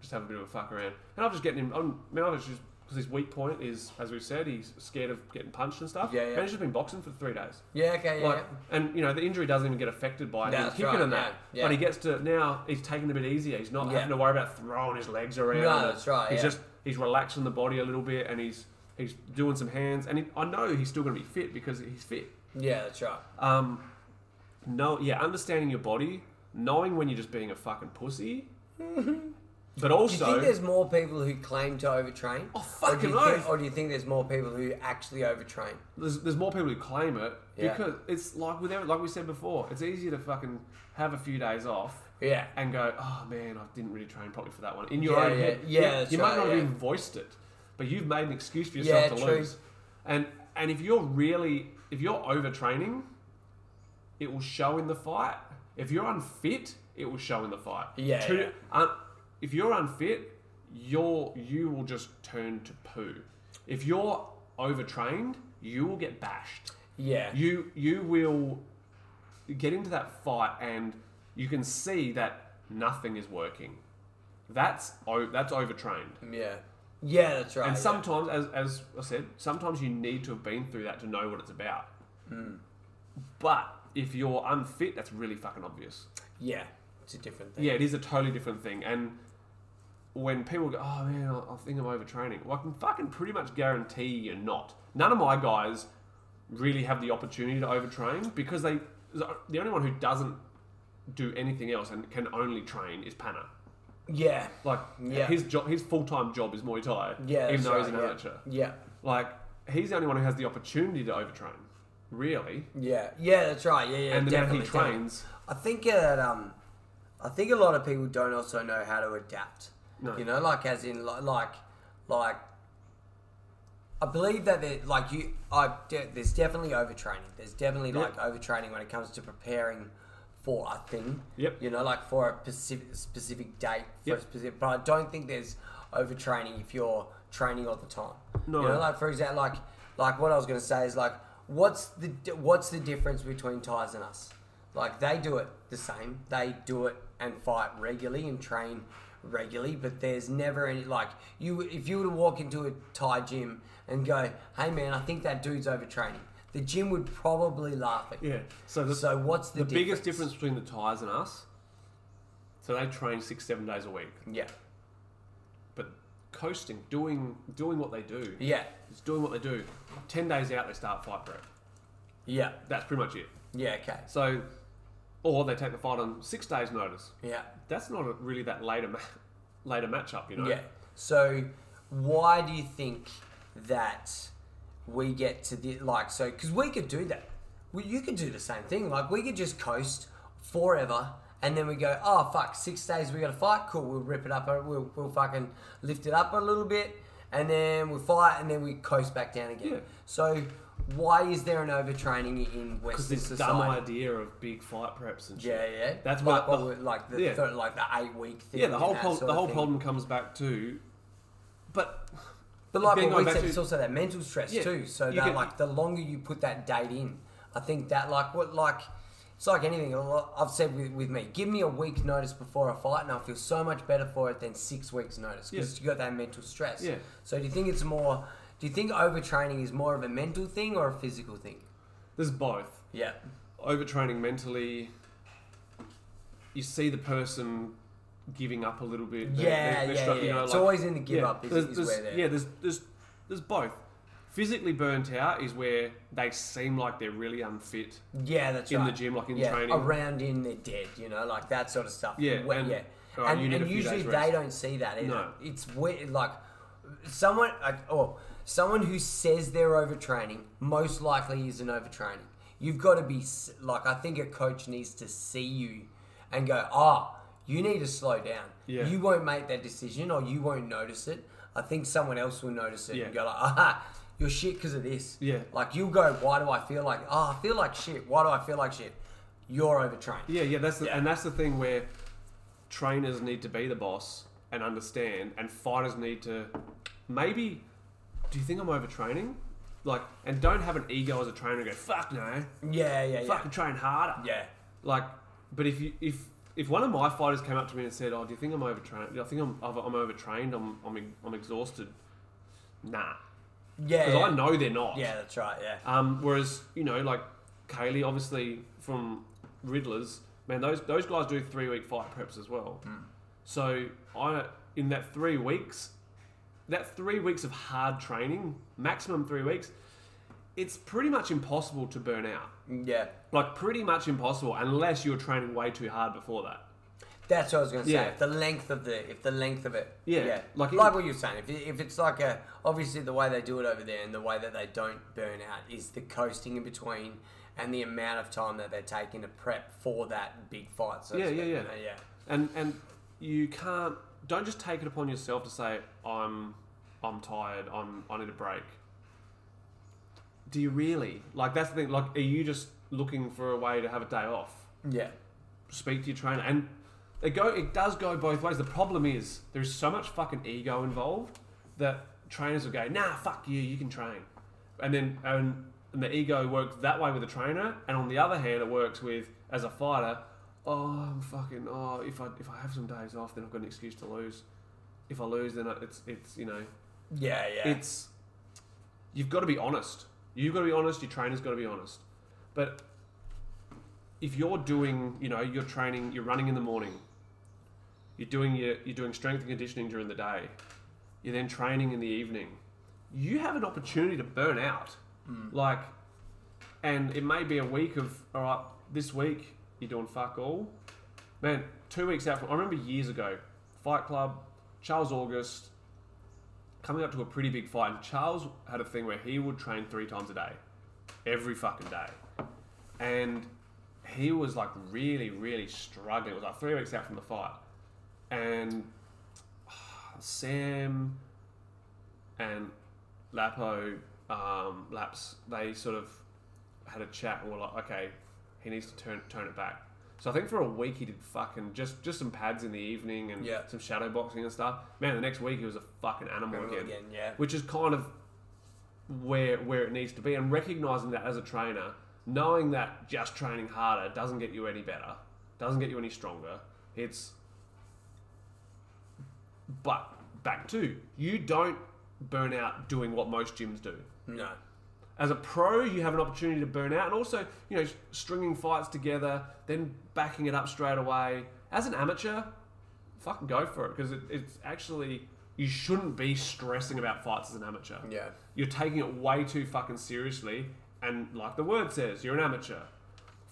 just have a bit of a fuck around. And I'm just getting him. I'm, I mean, I was just because his weak point is, as we've said, he's scared of getting punched and stuff. Yeah, yeah. And he's just been boxing for three days. yeah, okay, yeah. Like, and you know, the injury doesn't even get affected by No, him that's kicking right, and that. yeah, yeah. But he gets to now. He's taking it a bit easier. He's not Yeah. having to worry about throwing his legs around. No, that's right, He's yeah. just he's relaxing the body a little bit, and he's he's doing some hands. And he, I know he's still going to be fit because he's fit. yeah. yeah, that's right. Um, no, yeah, understanding your body, knowing when you're just being a fucking pussy, but also, Do you think there's more people who claim to overtrain? Oh, or do, fucking you think, or do you think there's more people who actually overtrain? there's, there's more people who claim it Yeah. because it's like with every, like we said before, it's easier to fucking have a few days off Yeah. and go, oh man, I didn't really train properly for that one. In your Yeah, own yeah. head, Yeah, you, might right, not have even voiced it, but you've made an excuse for yourself Yeah, to true. lose. And and if you're really if you're overtraining, it will show in the fight. If you're unfit, it will show in the fight. Yeah, Two- un- uh, if you're unfit, you're you will just turn to poo. if you're overtrained, you will get bashed. Yeah. You you will get into that fight and you can see that nothing is working. That's o- that's overtrained. yeah. Yeah, that's right. And yeah. sometimes, as, as I said, sometimes you need to have been through that to know what it's about. Hmm. But if you're unfit, that's really fucking obvious. Yeah, it's a different thing. Yeah, it is a totally different thing. And when people go, oh man, I think I'm overtraining, well, I can fucking pretty much guarantee you're not. None of my guys really have the opportunity to overtrain because they, the only one who doesn't do anything else and can only train is Panna. Yeah. Like Yeah. his job, his full time job is Muay Thai. Yeah. even though he's an yeah. amateur. Yeah. Like he's the only one who has the opportunity to overtrain, really. Yeah. Yeah, that's right. Yeah, yeah. and the amount definitely, he definitely. trains, I think that um, I think a lot of people don't also know how to adapt. No. You know, like as in like like, like I believe that there, like you, I de- there's definitely overtraining. There's definitely like overtraining when it comes to preparing for a thing. Yep. You know, like for a specific specific date for a Yep. specific. But I don't think there's overtraining if you're training all the time. No. You know, like for example, like like what I was gonna say is like, what's the what's the difference between Thais and us? Like they do it the same. They do it and fight regularly and train regularly, but there's never any like you. If you were to walk into a Thai gym and go, "Hey man, I think that dude's overtraining," the gym would probably laugh at you. yeah. So the, So what's the, the biggest difference between the Thais and us, so they train six, seven days a week. Yeah, But coasting, doing doing what they do, yeah, it's doing what they do. Ten days out, they start fight prep. yeah, That's pretty much it. yeah. Okay, So, or they take the fight on six days' notice. yeah. That's not a, really that later ma- later matchup, you know. Yeah. So, why do you think that we get to the like so? Because we could do that. We, you could do the same thing. Like we could just coast forever, and then we go, oh fuck, six days we got to fight. Cool, we'll rip it up. uh, We'll, we'll fucking lift it up a little bit, and then we fight, and then we coast back down again. Yeah. So. Why is there an overtraining in Western Because this society? dumb idea of big fight preps and shit. Yeah, yeah. That's like what the- oh, like the yeah. third, like the eight week thing. Yeah, the whole and that pro- sort the whole thing. problem comes back to, but But like what we said, to- it's also that mental stress Yeah, too. So that can- like the longer you put that date in, I think that like what like it's like anything. I've said with, with me, give me a week notice before a fight, and I feel so much better for it than six weeks notice because Yeah. you got that mental stress. Yeah. So do you think it's more? Do you think overtraining is more of a mental thing or a physical thing? there's both. Yeah. Overtraining mentally, you see the person giving up a little bit. They're- Yeah, they're- they're yeah, yeah. you know, It's like- always in the give yeah, up is, there's- is there's- where yeah, there's there's there's both. Physically burnt out is where they seem like they're really unfit. Yeah, that's in right. the gym, like in yeah, training. around in they're dead, you know, like that sort of stuff. Yeah, Where- and- yeah. right, and, and usually they rest. don't see that either. No. It's weird, like someone, like, oh, someone who says they're overtraining most likely isn't overtraining. You've got to be like, I think a coach needs to see you and go, ah, you need to slow down. Yeah. You won't make that decision or you won't notice it. I think someone else will notice it Yeah. and go like, aha, you're shit because of this. Yeah. Like you'll go, why do I feel like? Oh, I feel like shit. Why do I feel like shit? You're overtrained. Yeah, yeah, that's the, Yeah. and that's the thing where trainers need to be the boss and understand, and fighters need to maybe. Do you think I'm overtraining? Like, and don't have an ego as a trainer and go, "Fuck no, Yeah, yeah, yeah. fucking train harder." Yeah. Like, but if you if if one of my fighters came up to me and said, "Oh, do you think I'm overtrained? I think I'm I'm overtrained. I'm I'm I'm exhausted." Nah, Yeah. because yeah. I know they're not. Yeah, that's right. Yeah. Um, whereas you know, like Kaylee, obviously from Riddlers, man, those those guys do three week fight preps as well. So I in that three weeks, that three weeks of hard training, maximum three weeks, it's pretty much impossible to burn out. Yeah. Like pretty much impossible unless you're training way too hard before that. That's what I was going to say. Yeah. If the length of the, if the length of it, Yeah, yeah, like like, it- what you're saying. If, if it's like a, obviously the way they do it over there and the way that they don't burn out is the coasting in between and the amount of time that they're taking to prep for that big fight. So Yeah, yeah, yeah. you know, yeah. And and you can't don't just take it upon yourself to say I'm I'm tired. I'm I need a break. Do you really like that's the thing? Like, are you just looking for a way to have a day off? Yeah. Speak to your trainer, and it go it does go both ways. The problem is there's so much fucking ego involved that trainers will go, "Nah, fuck you, you can train," and then and, and the ego works that way with a trainer, and on the other hand, it works with as a fighter. Oh, I'm fucking. Oh, if I if I have some days off, then I've got an excuse to lose. If I lose, then it's it's you know Yeah, yeah. it's you've got to be honest. You've got to be honest. Your trainer's got to be honest. But if you're doing, you know, you're training, you're running in the morning. You're doing your, you're doing strength and conditioning during the day. You're then training in the evening. You have an opportunity to burn out. Hmm. Like, and it may be a week of all right. This week you're doing fuck all. Man, two weeks out from I remember years ago, Fight Club, Charles August, coming up to a pretty big fight. And Charles had a thing where he would train three times a day, every fucking day, and he was like really, really struggling. It was like three weeks out from the fight, and Sam and Lapo, um, Laps, they sort of had a chat and were like, okay, he needs to turn turn it back. So I think for a week he did fucking just just some pads in the evening and Yeah. some shadow boxing and stuff. Man, the next week he was a fucking animal again, again, yeah. which is kind of where where it needs to be, and recognizing that as a trainer, knowing that just training harder doesn't get you any better, doesn't get you any stronger. It's but back to you don't burn out doing what most gyms do. no. As a pro, you have an opportunity to burn out, and also, you know, stringing fights together, then backing it up straight away. As an amateur, fucking go for it because it, it's actually you shouldn't be stressing about fights as an amateur. Yeah. You're taking it way too fucking seriously, and like the word says, you're an amateur.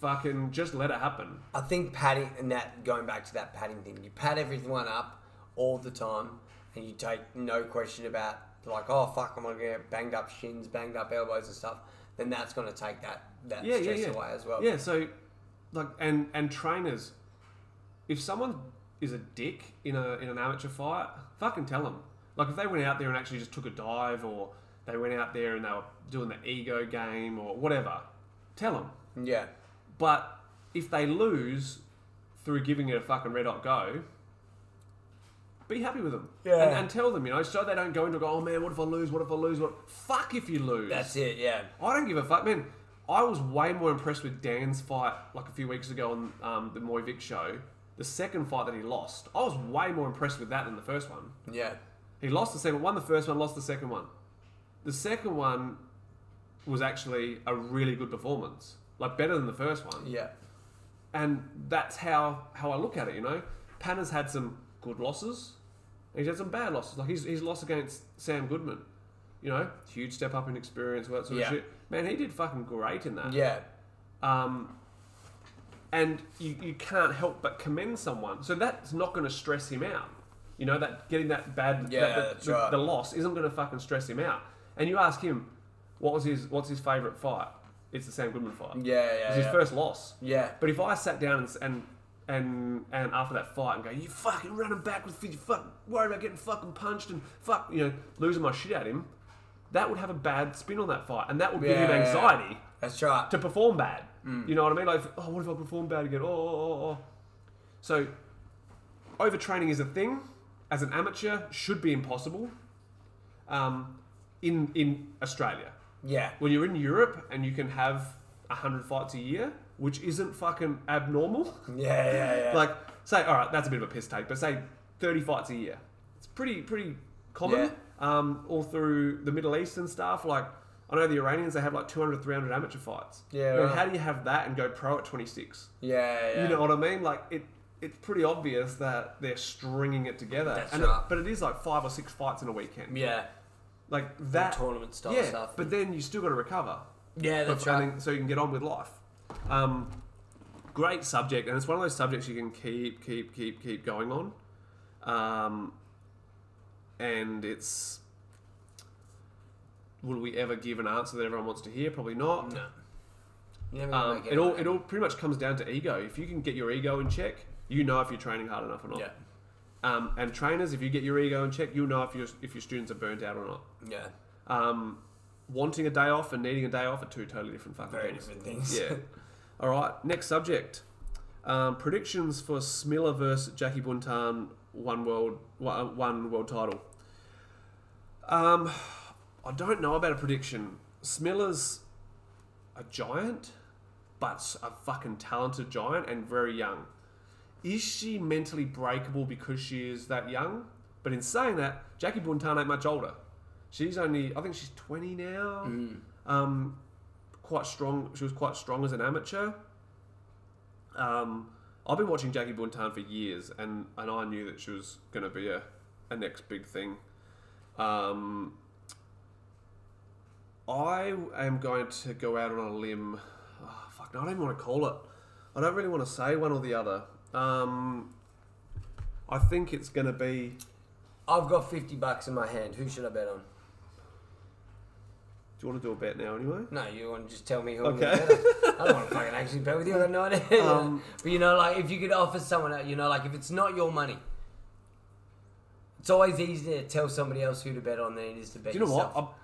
Fucking just let it happen. I think padding and that going back to that padding thing, you pad everyone up all the time, and you take no question about like, oh fuck, I'm gonna get banged up shins, banged up elbows and stuff. Then that's gonna take that that yeah, yeah, stress yeah. away as well. Yeah, so like and and trainers, if someone is a dick in a in an amateur fight, fucking tell them. Like if they went out there and actually just took a dive, or they went out there and they were doing the ego game or whatever, tell them. Yeah. But if they lose through giving it a fucking red hot go, be happy with them. Yeah. And, and tell them, you know, so they don't go into go, oh man, what if I lose? What if I lose? What? Fuck if you lose. That's it. Yeah. I don't give a fuck, man. I was way more impressed with Dan's fight like a few weeks ago on um, the Moy Vic show. The second fight that he lost, I was way more impressed with that than the first one. Yeah. He lost the second, won the first one, lost the second one. The second one was actually a really good performance, like better than the first one. Yeah. And that's how how I look at it. You know, Panna's had some good losses. and He's had some bad losses. Like he's he's lost against Sam Goodman. You know, huge step up in experience, all that sort Yeah. of shit. Man, he did fucking great in that. Yeah. Um, and you, you can't help but commend someone. So that's not going to stress him out. You know, that getting that bad, Yeah, that, the, right. the loss isn't going to fucking stress him out. And you ask him, what was his, what's his favourite fight? It's the Sam Goodman fight. Yeah. Yeah. was his yeah. first loss. Yeah. But if I sat down and, and and and after that fight and go, you fucking running backwards, you fucking worried about getting fucking punched and fuck, you know, losing my shit at him, that would have a bad spin on that fight, and that would give him Yeah, yeah, yeah. anxiety That's right. to perform bad. You know what I mean? Like, oh, what if I perform bad again? Oh, oh, oh, oh. So, overtraining is a thing. As an amateur, should be impossible. Um, in in Australia, Yeah. when you're in Europe and you can have hundred fights a year, which isn't fucking abnormal. Yeah. Yeah. Yeah. like, say, all right, that's a bit of a piss take, but say thirty fights a year. It's pretty pretty common. Um, all through the Middle East and stuff. Like, I know the Iranians they have like 200, 300 amateur fights. Yeah, know. How do you have that and go pro at twenty six? yeah. Yeah. You know what I mean? Like it. It's pretty obvious that they're stringing it together, That's and right. but it is like five or six fights in a weekend. Yeah. Like that tournament style yeah, stuff. But then you still got to recover. Yeah. That's But- right. so you can get on with life. Um, great subject, and it's one of those subjects you can keep, keep, keep, keep going on. Um, and it's will we ever give an answer that everyone wants to hear? Probably not. No. Never Um, it all it all pretty much comes down to ego. If you can get your ego in check, you know if you're training hard enough or not. Yeah. Um, and trainers, if you get your ego in check, you'll know if your if your students are burnt out or not. Yeah. Um, wanting a day off and needing a day off are two totally different fucking Very things. different things. Yeah. All right. Next subject. Um, predictions for Smilla versus Jackie Buntan one world one world title. Um, I don't know about a prediction. Smilla's a giant, but a fucking talented giant and very young. Is she mentally breakable because she is that young? But in saying that, Jackie Buntan ain't much older. She's only, I think she's 20 now. Um, quite strong. She was quite strong as an amateur. Um, I've been watching Jackie Buntan for years, and, and I knew that she was going to be a, a next big thing. Um, I am going to go out on a limb. Oh, fuck, no, I don't even want to call it. I don't really want to say one or the other. Um, I think it's going to be. I've got 50 bucks in my hand. Who should I bet on? Do you want to do a bet now anyway? No, you want to just tell me who Okay. I'm going to bet on? I don't want to fucking actually bet with you. I have no idea. Um, but you know, like, if you could offer someone you know, like, if it's not your money, it's always easier to tell somebody else who to bet on than it is to bet Do you know yourself. what?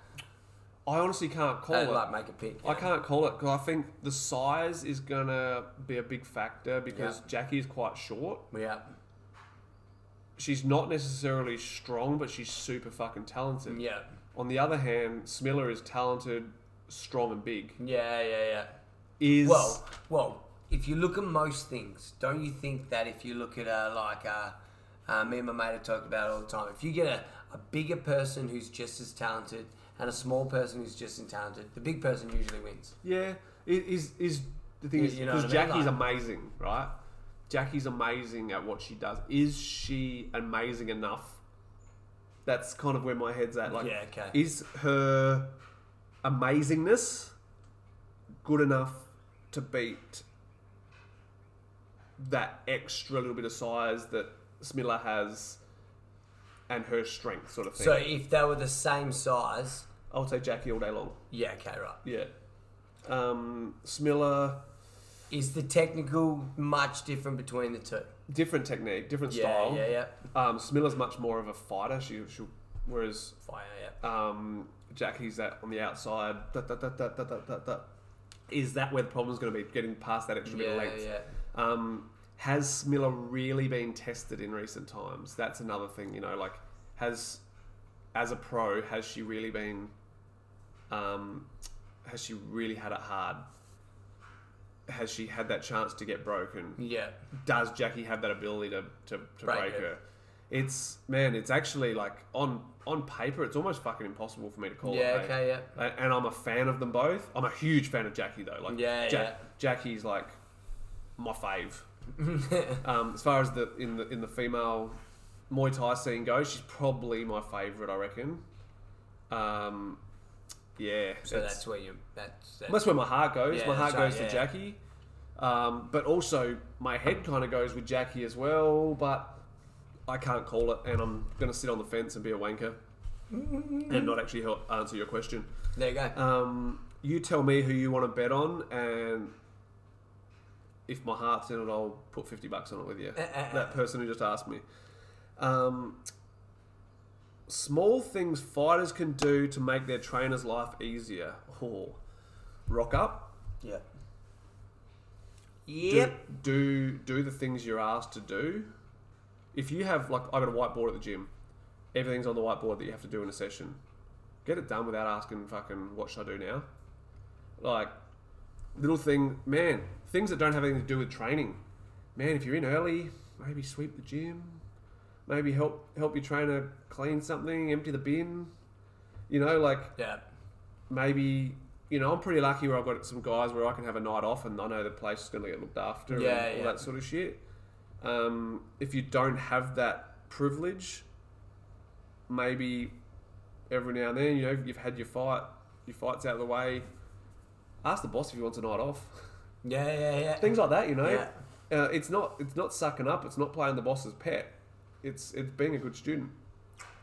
I, I honestly can't call And, it. like, make a pick. I can't call it because I think the size is gonna be a big factor because Yeah. Jackie is quite short. Yeah. She's not necessarily strong, but she's super fucking talented. Yeah. On the other hand, Smilla is talented, strong, and big. Yeah, yeah, yeah. Is Well, well, if you look at most things, don't you think that if you look at uh, like uh, uh, me and my mate have talked about it all the time, if you get a, a bigger person who's just as talented and a small person who's just as talented, the big person usually wins. yeah, it is is the thing is you know because I mean? Jackie's Like- amazing, right? Jackie's amazing at what she does. Is she amazing enough? That's kind of where my head's at. Like, Yeah, okay. is her amazingness good enough to beat that extra little bit of size that Smilla has and her strength, sort of thing? So if they were the same size, I would say Jackie all day long. yeah, okay, right. Yeah. Um, Smilla, Is the technical much different between the two? different technique, different Yeah, style. yeah, yeah. Um, Smilla's much more of a fighter. She, she whereas Fire, yeah. um, Jackie's that on the outside. Da, da, da, da, da, da, da, da. Is that where the problem's going to be? Getting past that extra bit of length? Yeah, length. yeah. Um, has Smilla really been tested in recent times? That's another thing. You know, like has as a pro, has she really been? Um, has she really had it hard? Has she had that chance to get broken? Yeah. does Jackie have that ability to, to, to Break break, her? It's man, it's actually like on on paper, it's almost fucking impossible for me to call Yeah, it. okay, yeah. And I'm a fan of them both. I'm a huge fan of Jackie though. Like Yeah, Ja- yeah. Jackie's like my fave. um, as far as the in the in the female Muay Thai scene goes, she's probably my favorite. I reckon. Um, yeah, So that's where you. That's, that's that's where my heart goes. Yeah, my heart that's right, goes yeah. to Jackie. Um, but also, my head kind of goes with Jackie as well, but I can't call it, and I'm going to sit on the fence and be a wanker and not actually help answer your question. There you go. Um, you tell me who you want to bet on, and if my heart's in it, I'll put 50 bucks on it with you. Eh, eh, that eh. person who just asked me. Um, small things fighters can do to make their trainer's life easier. Oh, rock up. yeah. Do, Yep. do do the things you're asked to do. If you have like I got a whiteboard at the gym, everything's on the whiteboard that you have to do in a session. Get it done without asking fucking what should I do now. Like little thing, man, things that don't have anything to do with training. Man, if you're in early, maybe sweep the gym. Maybe help help your trainer clean something, empty the bin. You know, like Yeah. maybe you know I'm pretty lucky where I've got some guys where I can have a night off and I know the place is going to get looked after Yeah, and all yeah. that sort of shit. Um, if you don't have that privilege, maybe every now and then you know you've had your fight, your fight's out of the way. Ask the boss if he wants a night off. Yeah, yeah, yeah. Things like that, you know. Yeah. Uh, it's not it's not sucking up. It's not playing the boss's pet. It's it's being a good student.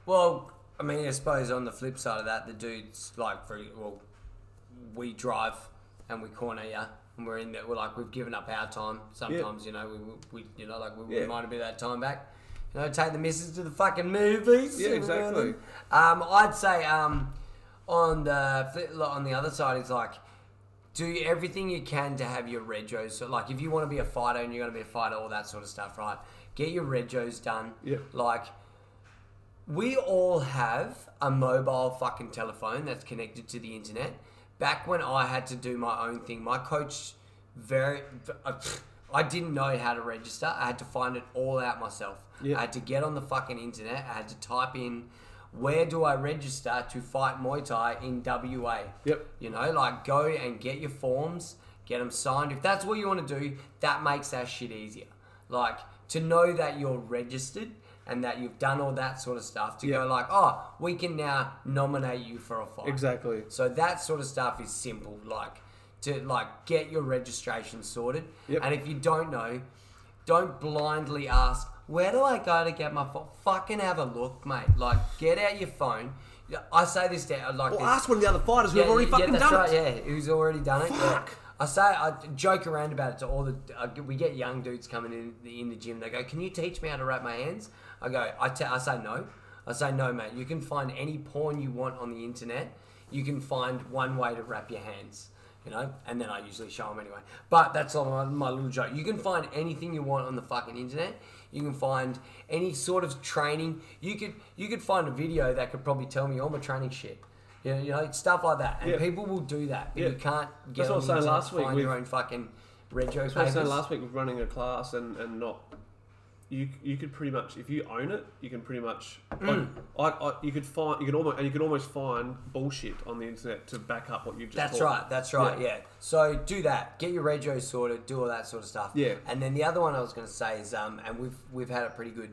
Well, I mean, I suppose on the flip side of that, the dudes like for well, we drive and we corner you, and we're in there. We're like we've given up our time. Sometimes you know we, we you know like we Yeah. mind a bit of that time back. You know, take the missus to the fucking movies. Yeah, every now and exactly. Um, I'd say um, on the on the other side, it's like do everything you can to have your regos. So, like, if you want to be a fighter and you're going to be a fighter, all that sort of stuff, right? Get your regos done. Yep. Like, we all have a mobile fucking telephone that's connected to the internet. Back when I had to do my own thing, my coach very. I didn't know how to register. I had to find it all out myself. Yeah. I had to get on the fucking internet. I had to type in where do I register to fight Muay Thai in WA. Yep. You know, like go and get your forms, get them signed. If that's what you want to do, that makes that shit easier. Like to know that you're registered and that you've done all that sort of stuff to Yeah. go like, oh, we can now nominate you for a fight. Exactly. So that sort of stuff is simple. Like to like get your registration sorted. Yep. And if you don't know, don't blindly ask, where do I go to get my phone? Fucking have a look, mate. Like get out your phone. I say this down uh, like Well, this. ask one of the other fighters who have already fucking done right, it. Yeah, who's already done it. yeah. I say I joke around about it to all the. I, we get young dudes coming in the, in the gym. They go, "Can you teach me how to wrap my hands?" I go, I, te- I say no. I say no, mate. You can find any porn you want on the internet. You can find one way to wrap your hands. You know, and then I usually show them anyway. But that's all my, my little joke. You can find anything you want on the fucking internet. You can find any sort of training. You could you could find a video that could probably tell me all my training shit. You know, you know stuff like that. And Yeah. people will do that. But Yeah. you can't get That's what I on was saying last week find your own fucking rego That's what I was saying last week with running a class and, and not. You, you could pretty much if you own it you can pretty much Mm. like, I, I, you could find you could almost and you could almost find bullshit on the internet to back up what you've just That's taught. right. That's right. Yeah. Yeah. So do that. Get your rego sorted. Do all that sort of stuff. Yeah. And then the other one I was going to say is, um, and we've we've had a pretty good.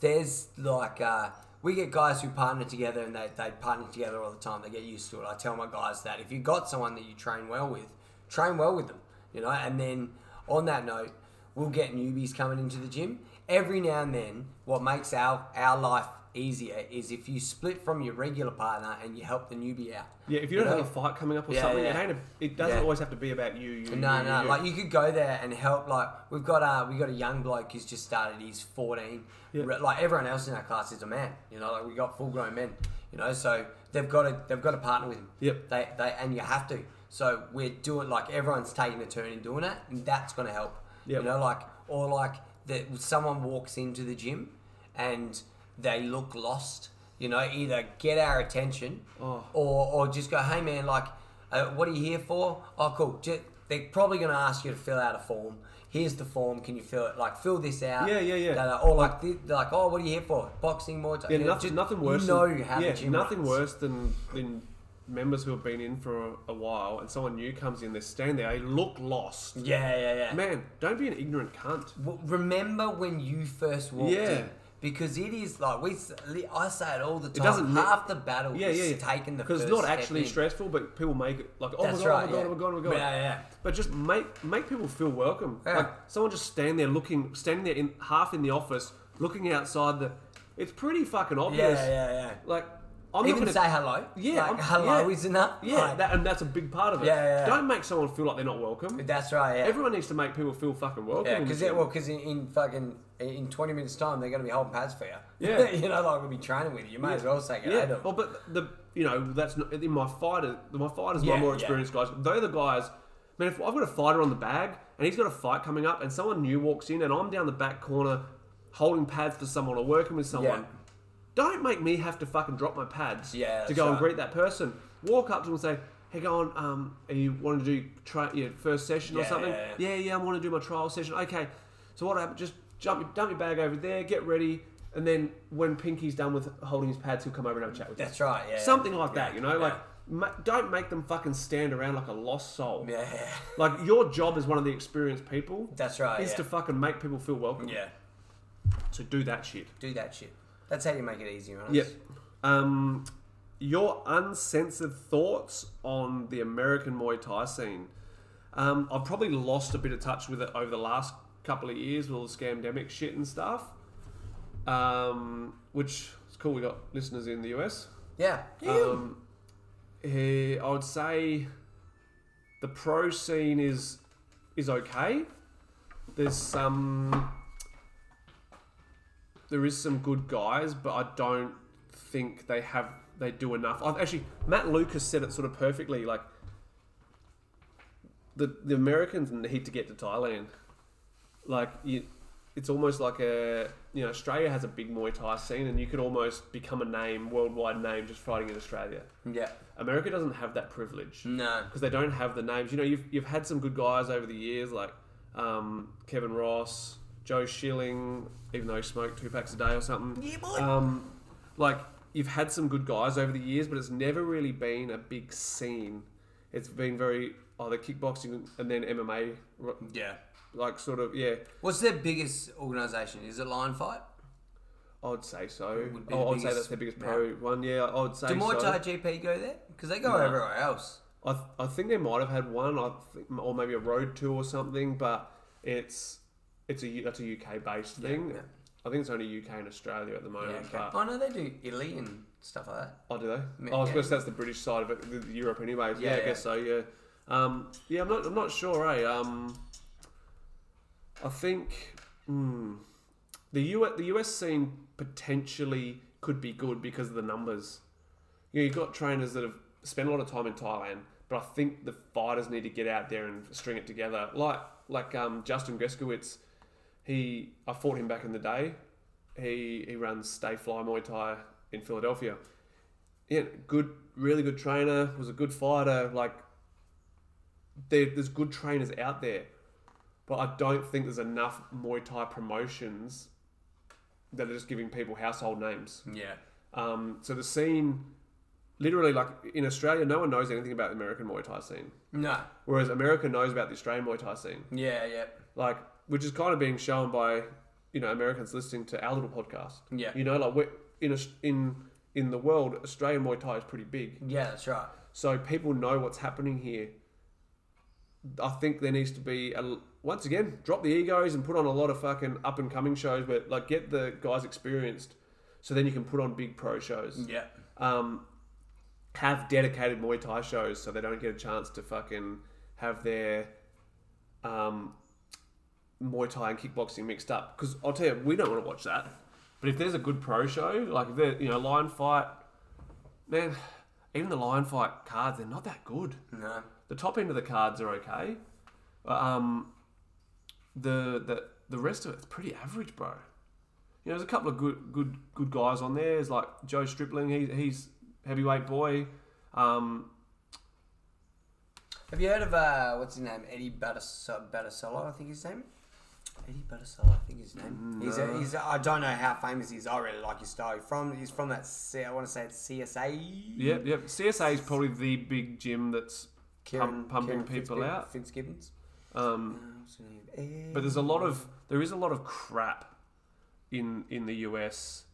There's like uh, we get guys who partner together and they they partner together all the time. They get used to it. I tell my guys that if you got someone that you train well with, train well with them. You know. And then on that note, we'll get newbies coming into the gym every now and then. What makes our our life easier is if you split from your regular partner and you help the newbie out. Yeah, if you don't know? have a fight coming up or Yeah, something, yeah. it ain't. A, it doesn't Yeah. always have to be about you. you No, you, no. Like you could go there and help. Like we've got uh we got a young bloke who's just started. He's fourteen. Yeah. Like everyone else in our class is a man. You know, like we got full grown men. You know, so they've got to they've got to partner with him. Yep. They they and you have to. So we're doing like everyone's taking a turn in doing it, and that's going to help. Yep. You know, like or like that someone walks into the gym and they look lost. You know, either get our attention Oh. or or just go, hey man, like, uh, what are you here for? Oh, cool. Ju- they're probably going to ask you to fill out a form. Here's the form. Can you fill it? Like, fill this out. Yeah, yeah, yeah. Da- da. Or like, thi- they're like, oh, what are you here for? Boxing, more. Yeah, nothing, nothing worse. You know than, how yeah, the gym nothing worse than than members who have been in for a, a while and someone new comes in. They stand there, they look lost. Yeah, yeah, yeah. Man, don't be an ignorant cunt. W- Remember when you first walked Yeah. in? Because it is like we. I say it all the time. It doesn't half the battle Yeah, yeah, yeah. taking the Because it's not actually stressful, but people make it like, oh That's my god, right. oh my god, yeah. oh my god, oh my god. Yeah, yeah. But just make make people feel welcome. Yeah. Like someone just stand there looking, standing there in half in the office, looking outside the. It's pretty fucking obvious. Yeah, yeah, yeah. Like I'm Even gonna say hello. Yeah, like, hello yeah. is enough. Yeah, Like, that, and that's a big part of it. Yeah, yeah, yeah. Don't make someone feel like they're not welcome. that's right. Yeah. Everyone needs to make people feel fucking welcome. Yeah, because gym. well, because in, in fucking in twenty minutes time they're going to be holding pads for you. Yeah. you know, like we'll be training with you. You may as well say yeah. hello to. Well, but the you know that's not in my fighter. My fighters, Yeah, my more yeah. experienced guys. They're the guys. I mean, if I've got a fighter on the bag and he's got a fight coming up, and someone new walks in, and I'm down the back corner holding pads for someone or working with someone. Don't make me have to fucking drop my pads Yeah, to that's go and right. greet that person. Walk up to them and say, "Hey, go on. Um, are you want to do try your first session or Yeah, something? yeah, yeah, yeah. I want to do my trial session. Okay. So what happened? Just jump, your- dump your bag over there, get ready, and then when Pinky's done with holding his pads, he'll come over and have a chat with you. That's right. Yeah. Something like that, you know. Like, ma- don't make them fucking stand around like a lost soul. Yeah, yeah. Like your job as one of the experienced people That's right. is yeah. to fucking make people feel welcome. yeah. So do that shit. Do that shit. That's how you make it easier. Honest. Yep. Um, your uncensored thoughts on the American Muay Thai scene. Um, I've probably lost a bit of touch with it over the last couple of years with all the scamdemic shit and stuff. Um, which is cool. We got listeners in the US. Yeah. Um, eh, I would say the pro scene is is okay. There's some there is some good guys, but I don't think they have they do enough. I've actually Matt Lucas said it sort of perfectly. Like the the Americans need to get to Thailand. Like you, it's almost like a you know Australia has a big Muay Thai scene, and you could almost become a name, worldwide name, just fighting in Australia. Yeah. America doesn't have that privilege No. because they don't have the names. You know, you've you've had some good guys over the years, like um, Kevin Ross, Joe Schilling, even though he smoked two packs a day or something. Yeah, boy. Um, like you've had some good guys over the years, but it's never really been a big scene. It's been very either kickboxing and then MMA, Yeah. like sort of yeah. What's their biggest organisation? Is it Lion Fight? I'd say so. Would be Oh, I'd say that's their biggest pro one. Yeah, I'd say Do Muay so. Thai GP go there? Because they go No. everywhere else. I, th- I think they might have had one, I think, or maybe a road tour or something, but it's it's a that's a UK based thing. yeah. I think it's only UK and Australia at the Yeah, moment. okay. but, Oh no, they do Italy and stuff like that. oh, do they? Yeah. Oh, I going that's the British side of it, the Europe, anyway. Yeah, Yeah, I guess so. Yeah, um, yeah. I'm not. I'm not sure. Eh? Um, I think hmm, the US the US scene potentially could be good because of the numbers. You know, you've got trainers that have spent a lot of time in Thailand, but I think the fighters need to get out there and string it together. Like like um, Justin Greskiewicz, he I fought him back in the day. He he runs Stay Fly Muay Thai in Philadelphia. Yeah, good, really good trainer. Was a good fighter. Like there, there's good trainers out there, but I don't think there's enough Muay Thai promotions that are just giving people household names. Yeah. Um, so the scene, literally, like in Australia, no one knows anything about the American Muay Thai scene, No. whereas America knows about the Australian Muay Thai scene. Yeah, yeah. Like, which is kind of being shown by, you know, Americans listening to our little podcast. Yeah. You know, like we're, in Aus- in in the world, Australian Muay Thai is pretty big, Yeah, that's right. so people know what's happening here. I think there needs to be a, once again drop the egos and put on a lot of fucking up and coming shows, but like get the guys experienced, so then you can put on big pro shows Yeah. um, have dedicated Muay Thai shows so they don't get a chance to fucking have their um, Muay Thai and kickboxing mixed up. Because I'll tell you, we don't want to watch that. But if there's a good pro show, like if they're, you know, Lion Fight, man, even the Lion Fight cards, they're not that good. No. The top end of the cards are okay. But, um, the, the the rest of it's pretty average, bro. You know, there's a couple of good good good guys on there. There's like Joe Stripling, he, he's heavyweight boy. Um, Have you heard of uh, what's his name? Eddie Battis- Battisello, I think his name. Eddie Battisello, I think his name. He's, a, he's a, I don't know how famous he is. I really like his style. He's from he's from that. C- I want to say it's CSA. yep, yep. CSA is probably the big gym that's Kieran, pump- pumping Kieran people Fitzgibbons- out. Fitzgibbons. Um, Uh, what's his name? but there's a lot of there is a lot of crap in in the US,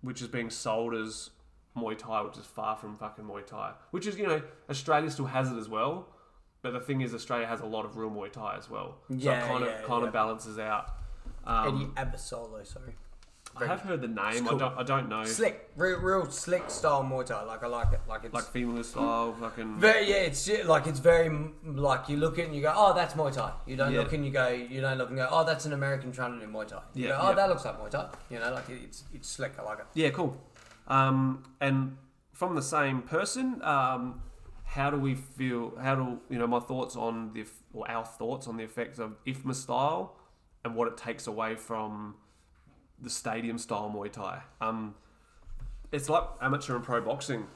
which is being sold as Muay Thai, which is far from fucking Muay Thai. Which is you know Australia still has it as well, but the thing is Australia has a lot of real Muay Thai as well. So Yeah, it kind yeah, of kind yeah. of balances out. Eddie Um, Abasolo, sorry. I have heard the name. cool. I don't. I don't know. Slick, real, real slick style Muay Thai. Like I like it. Like it's Like female style, fucking. very yeah. It's like it's very like you look at it and you go, oh, that's Muay Thai. You don't Yeah. look and you go, you don't look and go, oh, that's an American trying to do Muay Thai. You Yeah, go, oh, yeah. that looks like Muay Thai. You know, like it, it's it's slick. I like it. Yeah, cool. Um, and from the same person, um, how do we feel? How do you know my thoughts on the or our thoughts on the effects of IFMA style and what it takes away from the stadium style Muay Thai? Um, it's like amateur and pro boxing.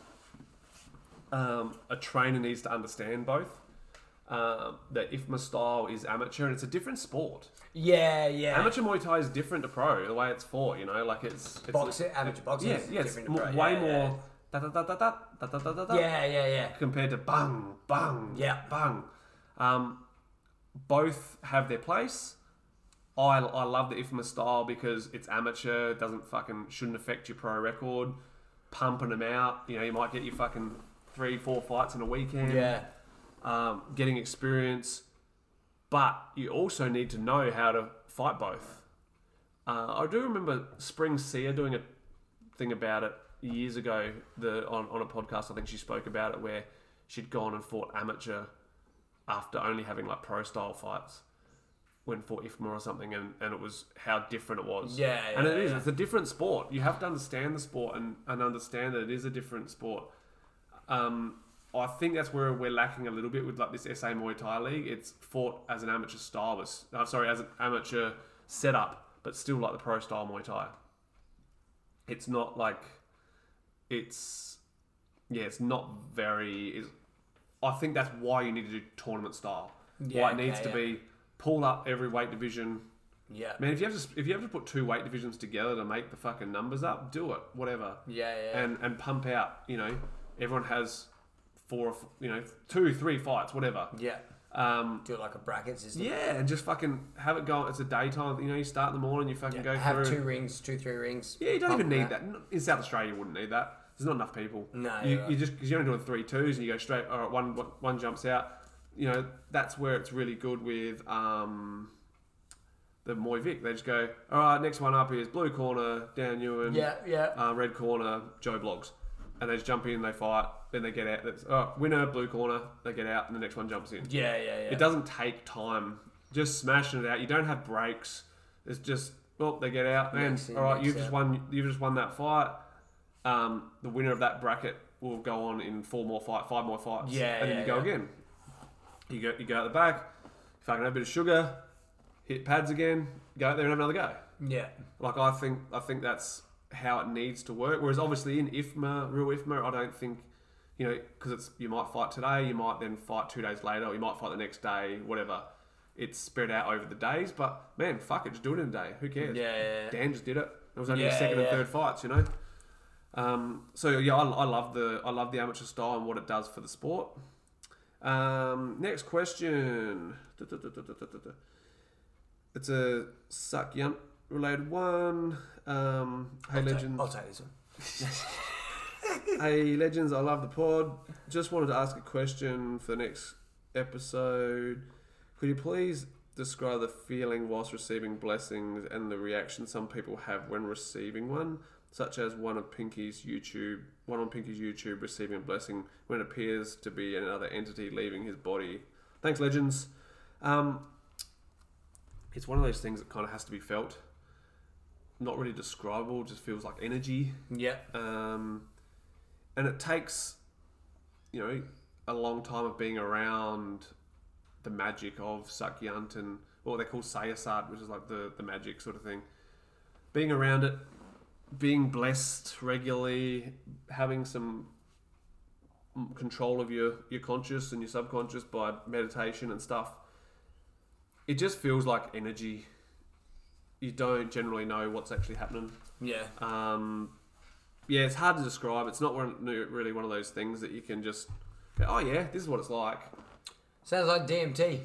Um, a trainer needs to understand both. Um, that IFMA style is amateur and it's a different sport. Yeah, yeah. Amateur Muay Thai is different to pro. The way it's fought, you know, like it's, it's boxing, amateur boxing. yeah, yeah, it's way yeah, more da da da da da da da da da da Yeah, yeah, yeah. compared to bang bang Yeah. bang. Um, both have their place. I, I love the IFMA style because it's amateur. Doesn't fucking shouldn't affect your pro record. Pumping them out, you know, you might get your fucking three, four fights in a weekend. Yeah. Um, getting experience, but you also need to know how to fight both. Uh, I do remember Spring Sia doing a thing about it years ago. The on, on a podcast, I think she spoke about it where she'd gone and fought amateur after only having like pro style fights when fought IFMA or something, and, and it was how different it was. Yeah, and yeah, it is. yeah. It's a different sport. You have to understand the sport and, and understand that it is a different sport. Um, I think that's where we're lacking a little bit with like this SA Muay Thai league. It's fought as an amateur style, but uh, sorry, as an amateur setup, but still like the pro style Muay Thai. It's not like it's yeah, it's not very. It's, I think that's why you need to do tournament style. Yeah, why it needs okay, to yeah. be pull up every weight division. Yeah. Man, if you have to if you have to put two weight divisions together to make the fucking numbers up, do it. Whatever. Yeah, yeah. And and pump out. You know, everyone has four, or f- you know, two, three fights, whatever. yeah. Um, Do it like a bracket system. yeah, and just fucking have it go. It's a daytime. You know, you start in the morning, you fucking Yeah, go have through. two rings, two, three rings. Yeah, you don't even need that. In South Australia, you wouldn't need that. There's not enough people. No, you, you're right. you just because you're only doing three twos and you go straight. All right, one one- one jumps out. You know that's where it's really good with um, the Moy Vic. They just go, all right, next one up is blue corner Dan Ewan. Yeah, yeah. Uh, red corner Joe Blogs, and they just jump in, they fight, then they get out. That's oh, winner blue corner. They get out, and the next one jumps in. Yeah, yeah, yeah. It doesn't take time. Just smashing it out. You don't have breaks. It's just well, they get out, and all right, you've just won. You've just won that fight. Um, the winner of that bracket will go on in four more fight, five more fights. Yeah, and then yeah, you go yeah. again. You go, you go out the back. Fucking have a bit of sugar. Hit pads again. Go out there and have another go. Yeah. Like I think, I think that's how it needs to work. Whereas obviously in IFMA, real IFMA, I don't think, you know, because it's you might fight today, you might then fight two days later, or you might fight the next day, whatever. It's spread out over the days, but man, fuck it, just do it in a day. Who cares? Yeah, yeah, yeah. Dan just did it. It was only Yeah, his second and third fights, you know. Um, so yeah, I, I love the I love the amateur style and what it does for the sport. Um, next question. It's a Sakyant related one. Um, hey I'll take- legends, I'll take this one. hey legends, I love the pod. Just wanted to ask a question for the next episode. Could you please describe the feeling whilst receiving blessings and the reaction some people have when receiving one, such as one of Pinky's YouTube, one on Pinky's YouTube receiving a blessing when it appears to be another entity leaving his body. Thanks, legends. Um, it's one of those things that kind of has to be felt. Not really describable, just feels like energy. Yeah. Um, and it takes, you know, a long time of being around the magic of Sakyant and what they call Sayasat, which is like the, the magic sort of thing. Being around it, being blessed regularly, having some control of your, your conscious and your subconscious by meditation and stuff. It just feels like energy. You don't generally know what's actually happening. Yeah. Um, yeah, it's hard to describe. It's not one, really one of those things that you can just go, oh yeah, this is what it's like. Sounds like DMT.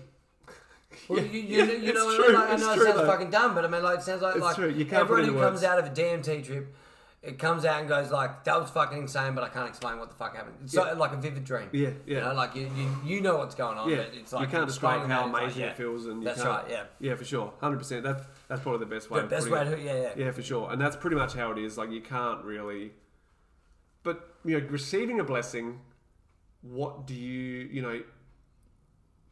Well, Yeah, you, you, yeah, you know, true, like, I know it sounds though. fucking dumb, but I mean, like, it sounds like, It's like true, you can't everyone who comes words. out of a DMT trip, it comes out and goes like, that was fucking insane, but I can't explain what the fuck happened. It's Yeah. so- like a vivid dream. Yeah, You yeah. know, like you, you, you know what's going on, Yeah, but it's like you can't describe how like, amazing yeah. it feels, and you That's right, yeah. yeah, for sure, hundred percent. That's that's probably the best way. The best way to, yeah, yeah. Yeah, for sure, and that's pretty much how it is. Like you can't really, but you know, receiving a blessing, what do you, you know,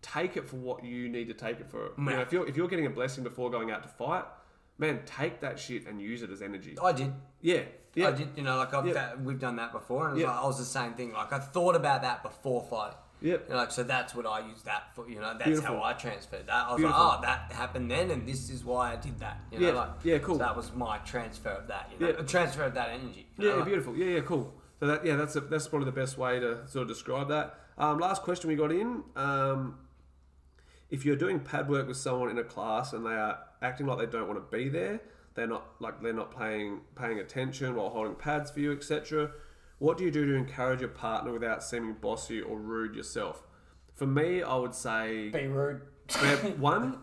take it for what you need to take it for. You know, Yeah. if you're if you're getting a blessing before going out to fight, man, take that shit and use it as energy. I did. Yeah, yeah, I did, you know, like I've Yeah. we've done that before, and Yeah. like, I was the same thing. Like I thought about that before fighting. Yep. You know, like so that's what I use that for. You know, that's Beautiful. how I transferred that. I was Beautiful. like, oh, that happened then, and this is why I did that. You know, Yeah. like Yeah, cool. So that was my transfer of that. You know, Yeah. a transfer of that energy. know, Yeah, beautiful. Yeah, yeah, cool. So that yeah, that's a, that's probably the best way to sort of describe that. Um, last question we got in: um, If you're doing pad work with someone in a class and they are acting like they don't want to be there, they're not like they're not paying paying attention while holding pads for you, etc. What do you do to encourage your partner without seeming bossy or rude yourself? For me, I would say Be rude. One,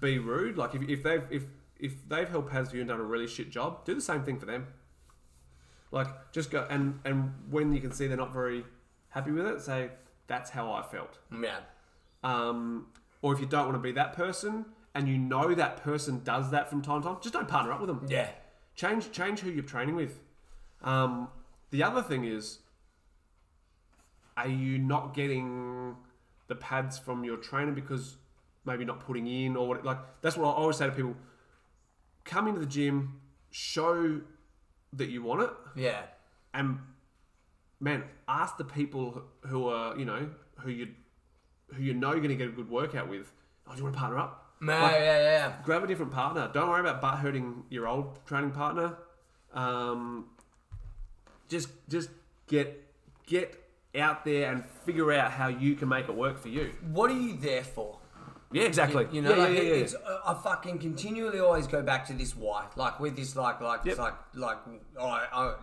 be rude. Like if, if they've if if they've held pads for you and done a really shit job, do the same thing for them. Like just go and and when you can see they're not very happy with it, say that's how I felt. Yeah. Um, or if you don't want to be that person and you know that person does that from time to time, just don't partner up with them. Yeah. Change change who you're training with. Um, the other thing is, are you not getting the pads from your trainer because maybe not putting in or what? Like that's what I always say to people: come into the gym, show that you want it, Yeah. and man, ask the people who are you know who you who you know you're going to get a good workout with. Oh, do you want to partner up? Yeah, Like, yeah, yeah. grab a different partner. Don't worry about butt hurting your old training partner. Um, just just get get out there and figure out how you can make it work for you. What are you there for? Yeah, exactly. You know, yeah, like yeah, it- yeah, uh, I fucking continually always go back to this why. Like with this, like like Yep. it's like like oh, I,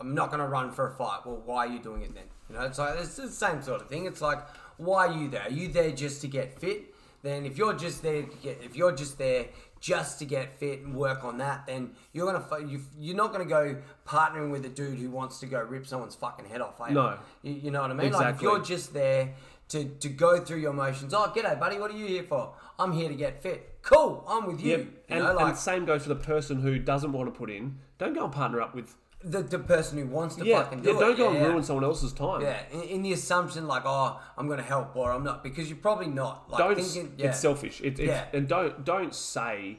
I'm not gonna run for a fight. Well, why are you doing it then? You know, it's like it's the same sort of thing. It's like why are you there? Are you there just to get fit? Then if you're just there to get if you're just there just to get fit and work on that, then you're gonna you, you're not gonna go partnering with a dude who wants to go rip someone's fucking head off. eh? No. you, you know what I mean. Like if Exactly. you're just there to, to go through your motions. Oh, g'day, buddy. What are you here for? I'm here to get fit. Cool. I'm with you. Yep. You And, know, like and same goes for the person who doesn't want to put in. Don't go and partner up with. The, the person who wants to Yeah, fucking yeah do don't it. go yeah, and ruin someone else's time. Yeah, in, in the assumption like, oh, I'm going to help or I'm not, because you're probably not. Like don't. thinking, yeah, It's selfish. It, it's, Yeah. And don't don't say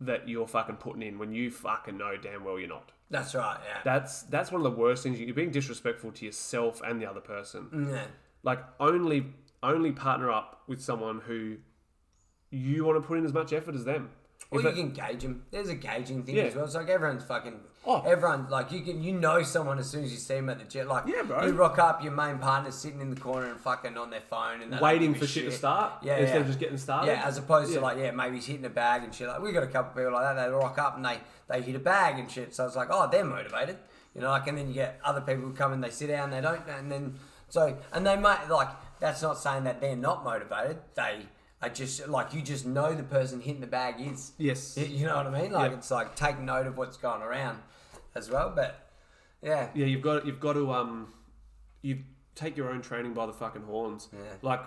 that you're fucking putting in when you fucking know damn well you're not. that's right. Yeah, That's that's one of the worst things. You're being disrespectful to yourself and the other person. Mm, yeah, Like only only partner up with someone who you want to put in as much effort as them. Or If you it- can gauge them. There's a gauging thing Yeah. as well. It's like everyone's fucking. Oh. Everyone like you can you know someone as soon as you see them at the jet. Like Yeah, bro. You rock up, your main partner's sitting in the corner and fucking on their phone and waiting for shit to start Yeah, instead yeah. of just getting started. Yeah, as opposed Yeah. to like, yeah, maybe he's hitting a bag and shit. Like, we got a couple people like that. They rock up and they they hit a bag and shit. So it's like, oh, they're motivated, you know. Like, and then you get other people who come and they sit down, they don't, and then so and they might like. That's not saying that they're not motivated. They are just like you just know the person hitting the bag is. Yes. You- You know what I mean? Like Yeah. it's like take note of what's going around as well. But yeah, Yeah, you've got you've got to um, you take your own training by the fucking horns. Yeah. Like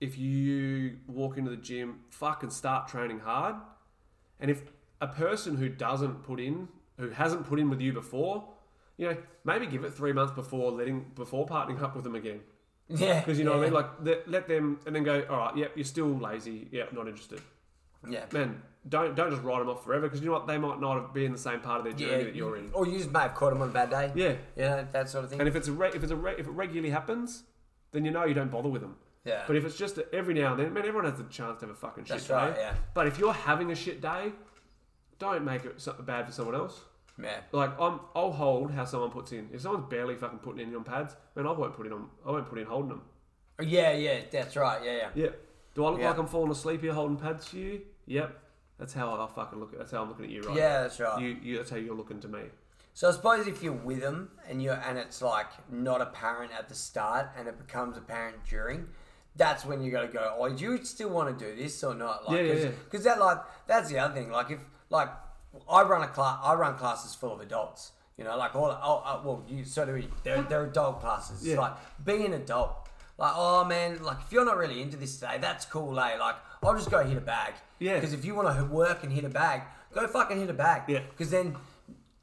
if you walk into the gym, fucking start training hard, and if a person who doesn't put in, who hasn't put in with you before, you know, maybe give it three months before letting before partnering up with them again. Yeah, Because you know what I mean. Like let, let them and then go. All right, yep, you're still lazy. Yep, not interested. yeah. Man, don't don't just write them off forever because you know what? They might not have been in the same part of their journey Yeah, that you're in. or you just may have caught them on a bad day. Yeah. you know that sort of thing. And if it's a re- if it's a re- if it regularly happens, then you know you don't bother with them. yeah, But if it's just every now and then, man, everyone has the chance to have a fucking shit That's day. right, yeah. But if you're having a shit day, don't make it so- bad for someone else. Yeah. Like I'm, I'll hold how someone puts in. If someone's barely fucking putting in on pads, man, I won't put in on. I won't put in holding them. Oh, yeah, yeah, that's right. Yeah, yeah. Yeah. Do I look Yeah. like I'm falling asleep here holding pads for you? Yep. That's how I fucking look. That's how I'm looking at you right Yeah, now. that's right. You, you, that's how you're looking to me. So I suppose if you're with them and you're and it's like not apparent at the start and it becomes apparent during, that's when you got to go. Oh, do you still want to do this or not? Like, Yeah, yeah, cause, yeah. that like that's the other thing. Like if like I run a class, I run classes full of adults. You know, like all. Oh, uh, well, you so do we. They're, they're adult classes. Yeah. Like be an adult. Like oh man, like if you're not really into this today, that's cool, eh? Like I'll just go hit a bag. Yeah. Because if you want to work and hit a bag, go fucking hit a bag. Yeah. Because then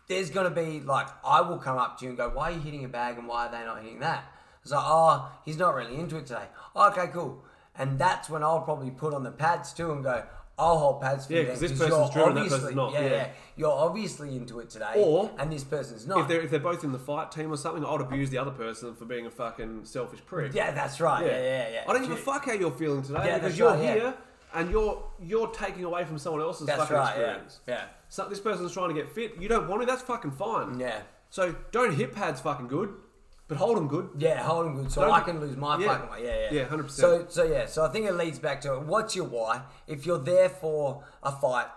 there's gonna be like I will come up to you and go, "Why are you hitting a bag and why are they not hitting that?" It's like, "Oh, he's not really into it today." Oh, okay, cool. And that's when I'll probably put on the pads too and go, "I'll hold pads for Yeah, you." then, 'cause this person's driven, that person's not, Yeah, yeah. yeah, You're obviously into it today, Or- and this person's not. If they're if they're both in the fight team or something, I'd abuse the other person for being a fucking selfish prick. yeah, that's right. Yeah, yeah, yeah. I don't give a fuck how you're feeling today Yeah, because you're right, yeah. here and you're you're taking away from someone else's That's fucking right. Experience. yeah, So this person's trying to get fit. You don't want to. That's fucking fine. yeah. So don't hit pads fucking good, but hold them good. Yeah, hold them good so Don't- I can lose my Yeah. fucking way. Yeah, yeah. Yeah, 100%. So, so yeah, so I think it leads back to what's your why? If you're there for a fight,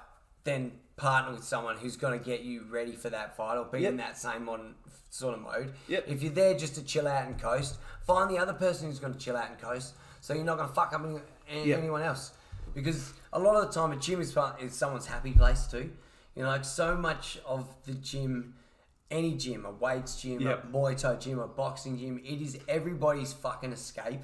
then partner with someone who's going to get you ready for that fight or be Yep. in that same on sort of mode. Yep. If you're there just to chill out and coast, find the other person who's going to chill out and coast, so you're not going to fuck up any, any- Yep. anyone else. Because a lot of the time, a gym is, is someone's happy place too. You know, like so much of the gym, any gym, a weights gym, Yep. a Muay Thai gym, a boxing gym, it is everybody's fucking escape.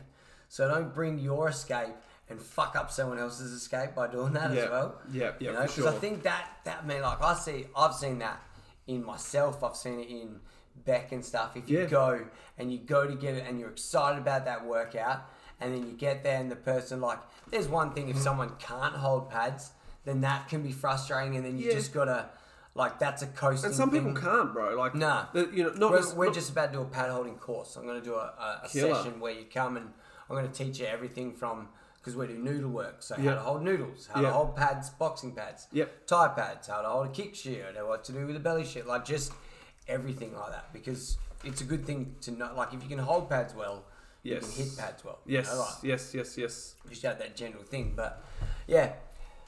So don't bring your escape and fuck up someone else's escape by doing that Yeah. as well. Yeah, yeah, you know, for 'cause sure. I think that that man, like I see, I've seen that in myself. I've seen it in Beck and stuff. If you Yeah. go and you go to get it and you're excited about that workout, and then you get there and the person like, there's one thing Mm-hmm. if someone can't hold pads, then that can be frustrating, and then you Yeah. just gotta. Like that's a coasting. And some people thing. can't, bro. Like Nah. the- you know, not We're, just, we're not- just about to do a pad holding course. I'm going to do a, a, a session where you come and I'm going to teach you everything from because we do noodle work. So how to hold noodles, how Yeah. to hold pads, boxing pads, Yep. Thai pads, how to hold a kick shield, what to do with a belly shield, like just everything like that. Because it's a good thing to know. Like if you can hold pads well, you can hit pads well. Yes, You know, like, yes, yes, yes. just have that general thing. But yeah,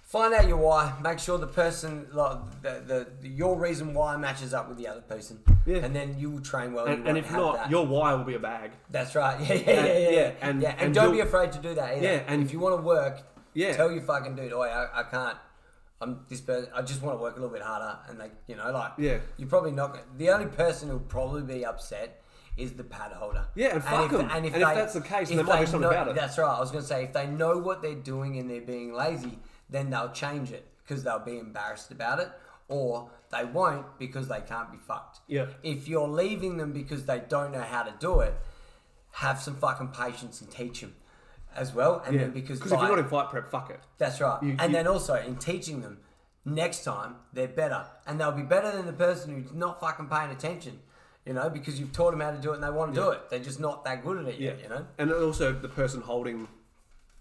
find out your why. Make sure the person, like the, the, your reason why matches up with the other person. Yeah. And then you will train well. And, and if not, that. your why will be a bag. That's right. Yeah, yeah, yeah, yeah. yeah, and- yeah, and, and don't be afraid to do that either. Yeah, and- if you want to work, Yeah. tell your fucking dude, oh, I, I can't. I'm this person. I just want to work a little bit harder, and like you know, like Yeah. you're probably not. The only person who'll probably be upset is the pad holder. Yeah, and fuck if, 'em. And if that's the case, if they might do something know- about it. That's right. I was gonna say if they know what they're doing and they're being lazy, then they'll change it because they'll be embarrassed about it, or they won't because they can't be fucked. Yeah. If you're leaving them because they don't know how to do it, have some fucking patience and teach them as well. And Yeah, then because because if you're not in fight prep, fuck it. that's right. You- and you- then also in teaching them, next time they're better, and they'll be better than the person who's not fucking paying attention. You know, because you've taught them how to do it and they want to do it. They're just not that good at it Yeah, yet. You know. and also the person holding.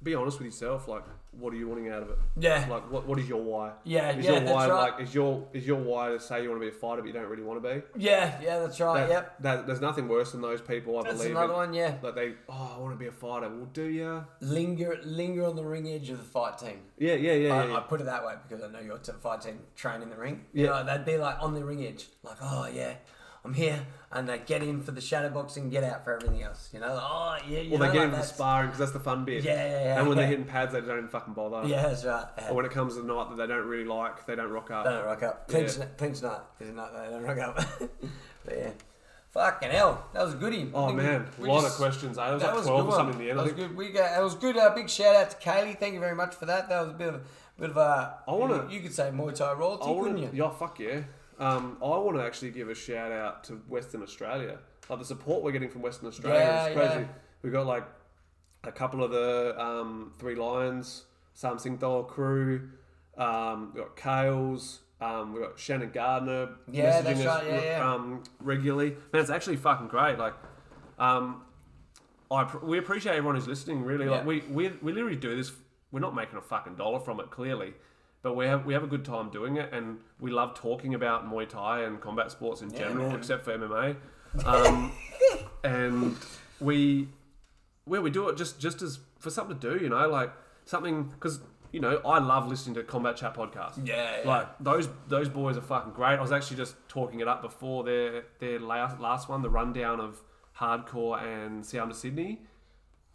Be honest with yourself. Like, what are you wanting out of it? Yeah. Like, what what is your why? Yeah, is yeah, your that's why right. like is your is your why to say you want to be a fighter but you don't really want to be? Yeah, yeah, that's right. That, yep. that, there's nothing worse than those people. I That's believe. another in- one. Yeah. Like they, oh, I want to be a fighter. Well, do you? Linger, linger on the ring edge of the fight team. Yeah, yeah, yeah, I, yeah. yeah. I put it that way because I know your fight team train in the ring. You Yeah. know, they'd be like on the ring edge, like, oh yeah, I'm here, and they get in for the shadow boxing, get out for everything else. You know, oh yeah, you Well, know, they get like into the that's- sparring because that's the fun bit. Yeah, yeah, yeah, And when yeah. they're hitting pads, they don't even fucking bother. Yeah, that's right. Yeah. Or when it comes to the night that they don't really like, they don't rock up. They don't rock up. Clinch, Yeah. clinch night is a night they don't rock up. but yeah, fucking hell, that was a goodie. Oh man, we a lot just- of questions. Eh? There was That like was twelve good or something in the end. That was good. We got. It was good. Uh, big shout out to Kaylee. Thank you very much for that. That was a bit of a bit of a. I wanna- You, you could say Muay Thai royalty, couldn't you? yeah, fuck yeah. Um, I want to actually give a shout out to Western Australia. Like the support we're getting from Western Australia Yeah, is crazy. yeah. We've got like a couple of the um, Three Lions, Sam Singdol crew. Um, we've got Kales. Um, we've got Shannon Gardner Yeah, messaging us right, yeah. Um, regularly. Man, it's actually fucking great. Like, um, I pr- we appreciate everyone who's listening. Really, like we, we we literally do this. We're not making a fucking dollar from it, clearly, but we have we have a good time doing it, and we love talking about Muay Thai and combat sports in general, man. except for MMA. Um, and we where we do it just just as for something to do, you know, like something because you know I love listening to combat chat podcasts. Yeah, yeah. like those those boys are fucking great. I was actually just talking it up before their their last last one, the rundown of hardcore and Sound of Sydney.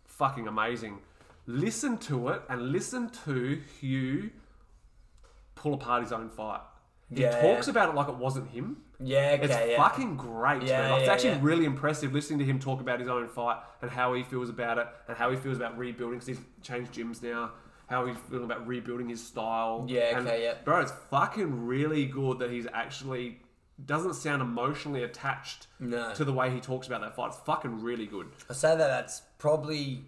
Fucking amazing. Listen to it and listen to Hugh pull apart his own fight. He Yeah. talks about it like it wasn't him. Yeah, okay, It's yeah. fucking great, Yeah, man. Like, it's actually yeah. really impressive listening to him talk about his own fight and how he feels about it and how he feels about rebuilding because he's changed gyms now. How he's feeling about rebuilding his style. Yeah, And, okay, yeah. Bro, it's fucking really good that he's actually doesn't sound emotionally attached No. to the way he talks about that fight. It's fucking really good. I say that that's probably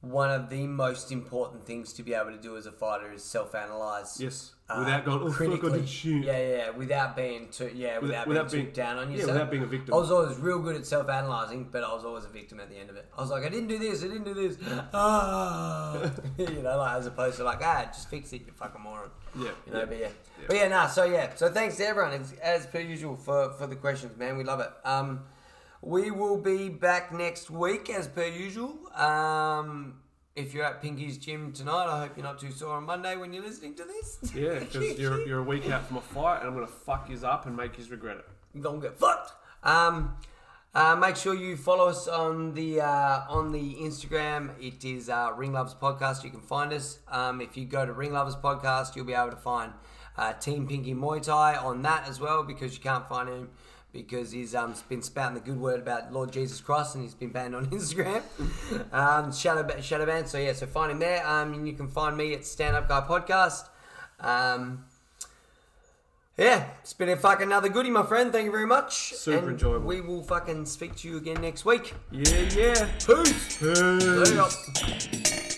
one of the most important things to be able to do as a fighter is self-analyze. Yes. Without going, oh, critically. shit. Yeah, yeah, yeah, without being too, yeah, without, without being, being- too down on yourself. yeah, without being a victim. I was always real good at self-analyzing, but I was always a victim at the end of it. I was like, I didn't do this, I didn't do this. Ah, you know, like as opposed to like, ah, just fix it, you fucking moron. Yeah, You know, yeah. but yeah. But yeah, nah, so yeah. So thanks to everyone, as, as per usual, for, for the questions, man. We love it. Um, we will be back next week, as per usual. Um, if you're at Pinky's gym tonight, I hope you're not too sore on Monday when you're listening to this. Yeah, because you're, you're a week out from a fight and I'm going to fuck yous up and make yous regret it. Don't get fucked. Um, uh, make sure you follow us on the uh, on the Instagram. It is uh, Ring Lovers Podcast. You can find us. Um, if you go to Ring Lovers Podcast, you'll be able to find uh, Team Pinky Muay Thai on that as well because you can't find him because he's um, been spouting the good word about Lord Jesus Christ and he's been banned on Instagram. um, Shadow Shadow Banned. So yeah, so find him there. Um, and you can find me at Stand Up Guy Podcast. Um, yeah, it's been a fucking another goodie, my friend. Thank you very much. Super And enjoyable. We will fucking speak to you again next week. Yeah, yeah. Peace. Peace. Ya.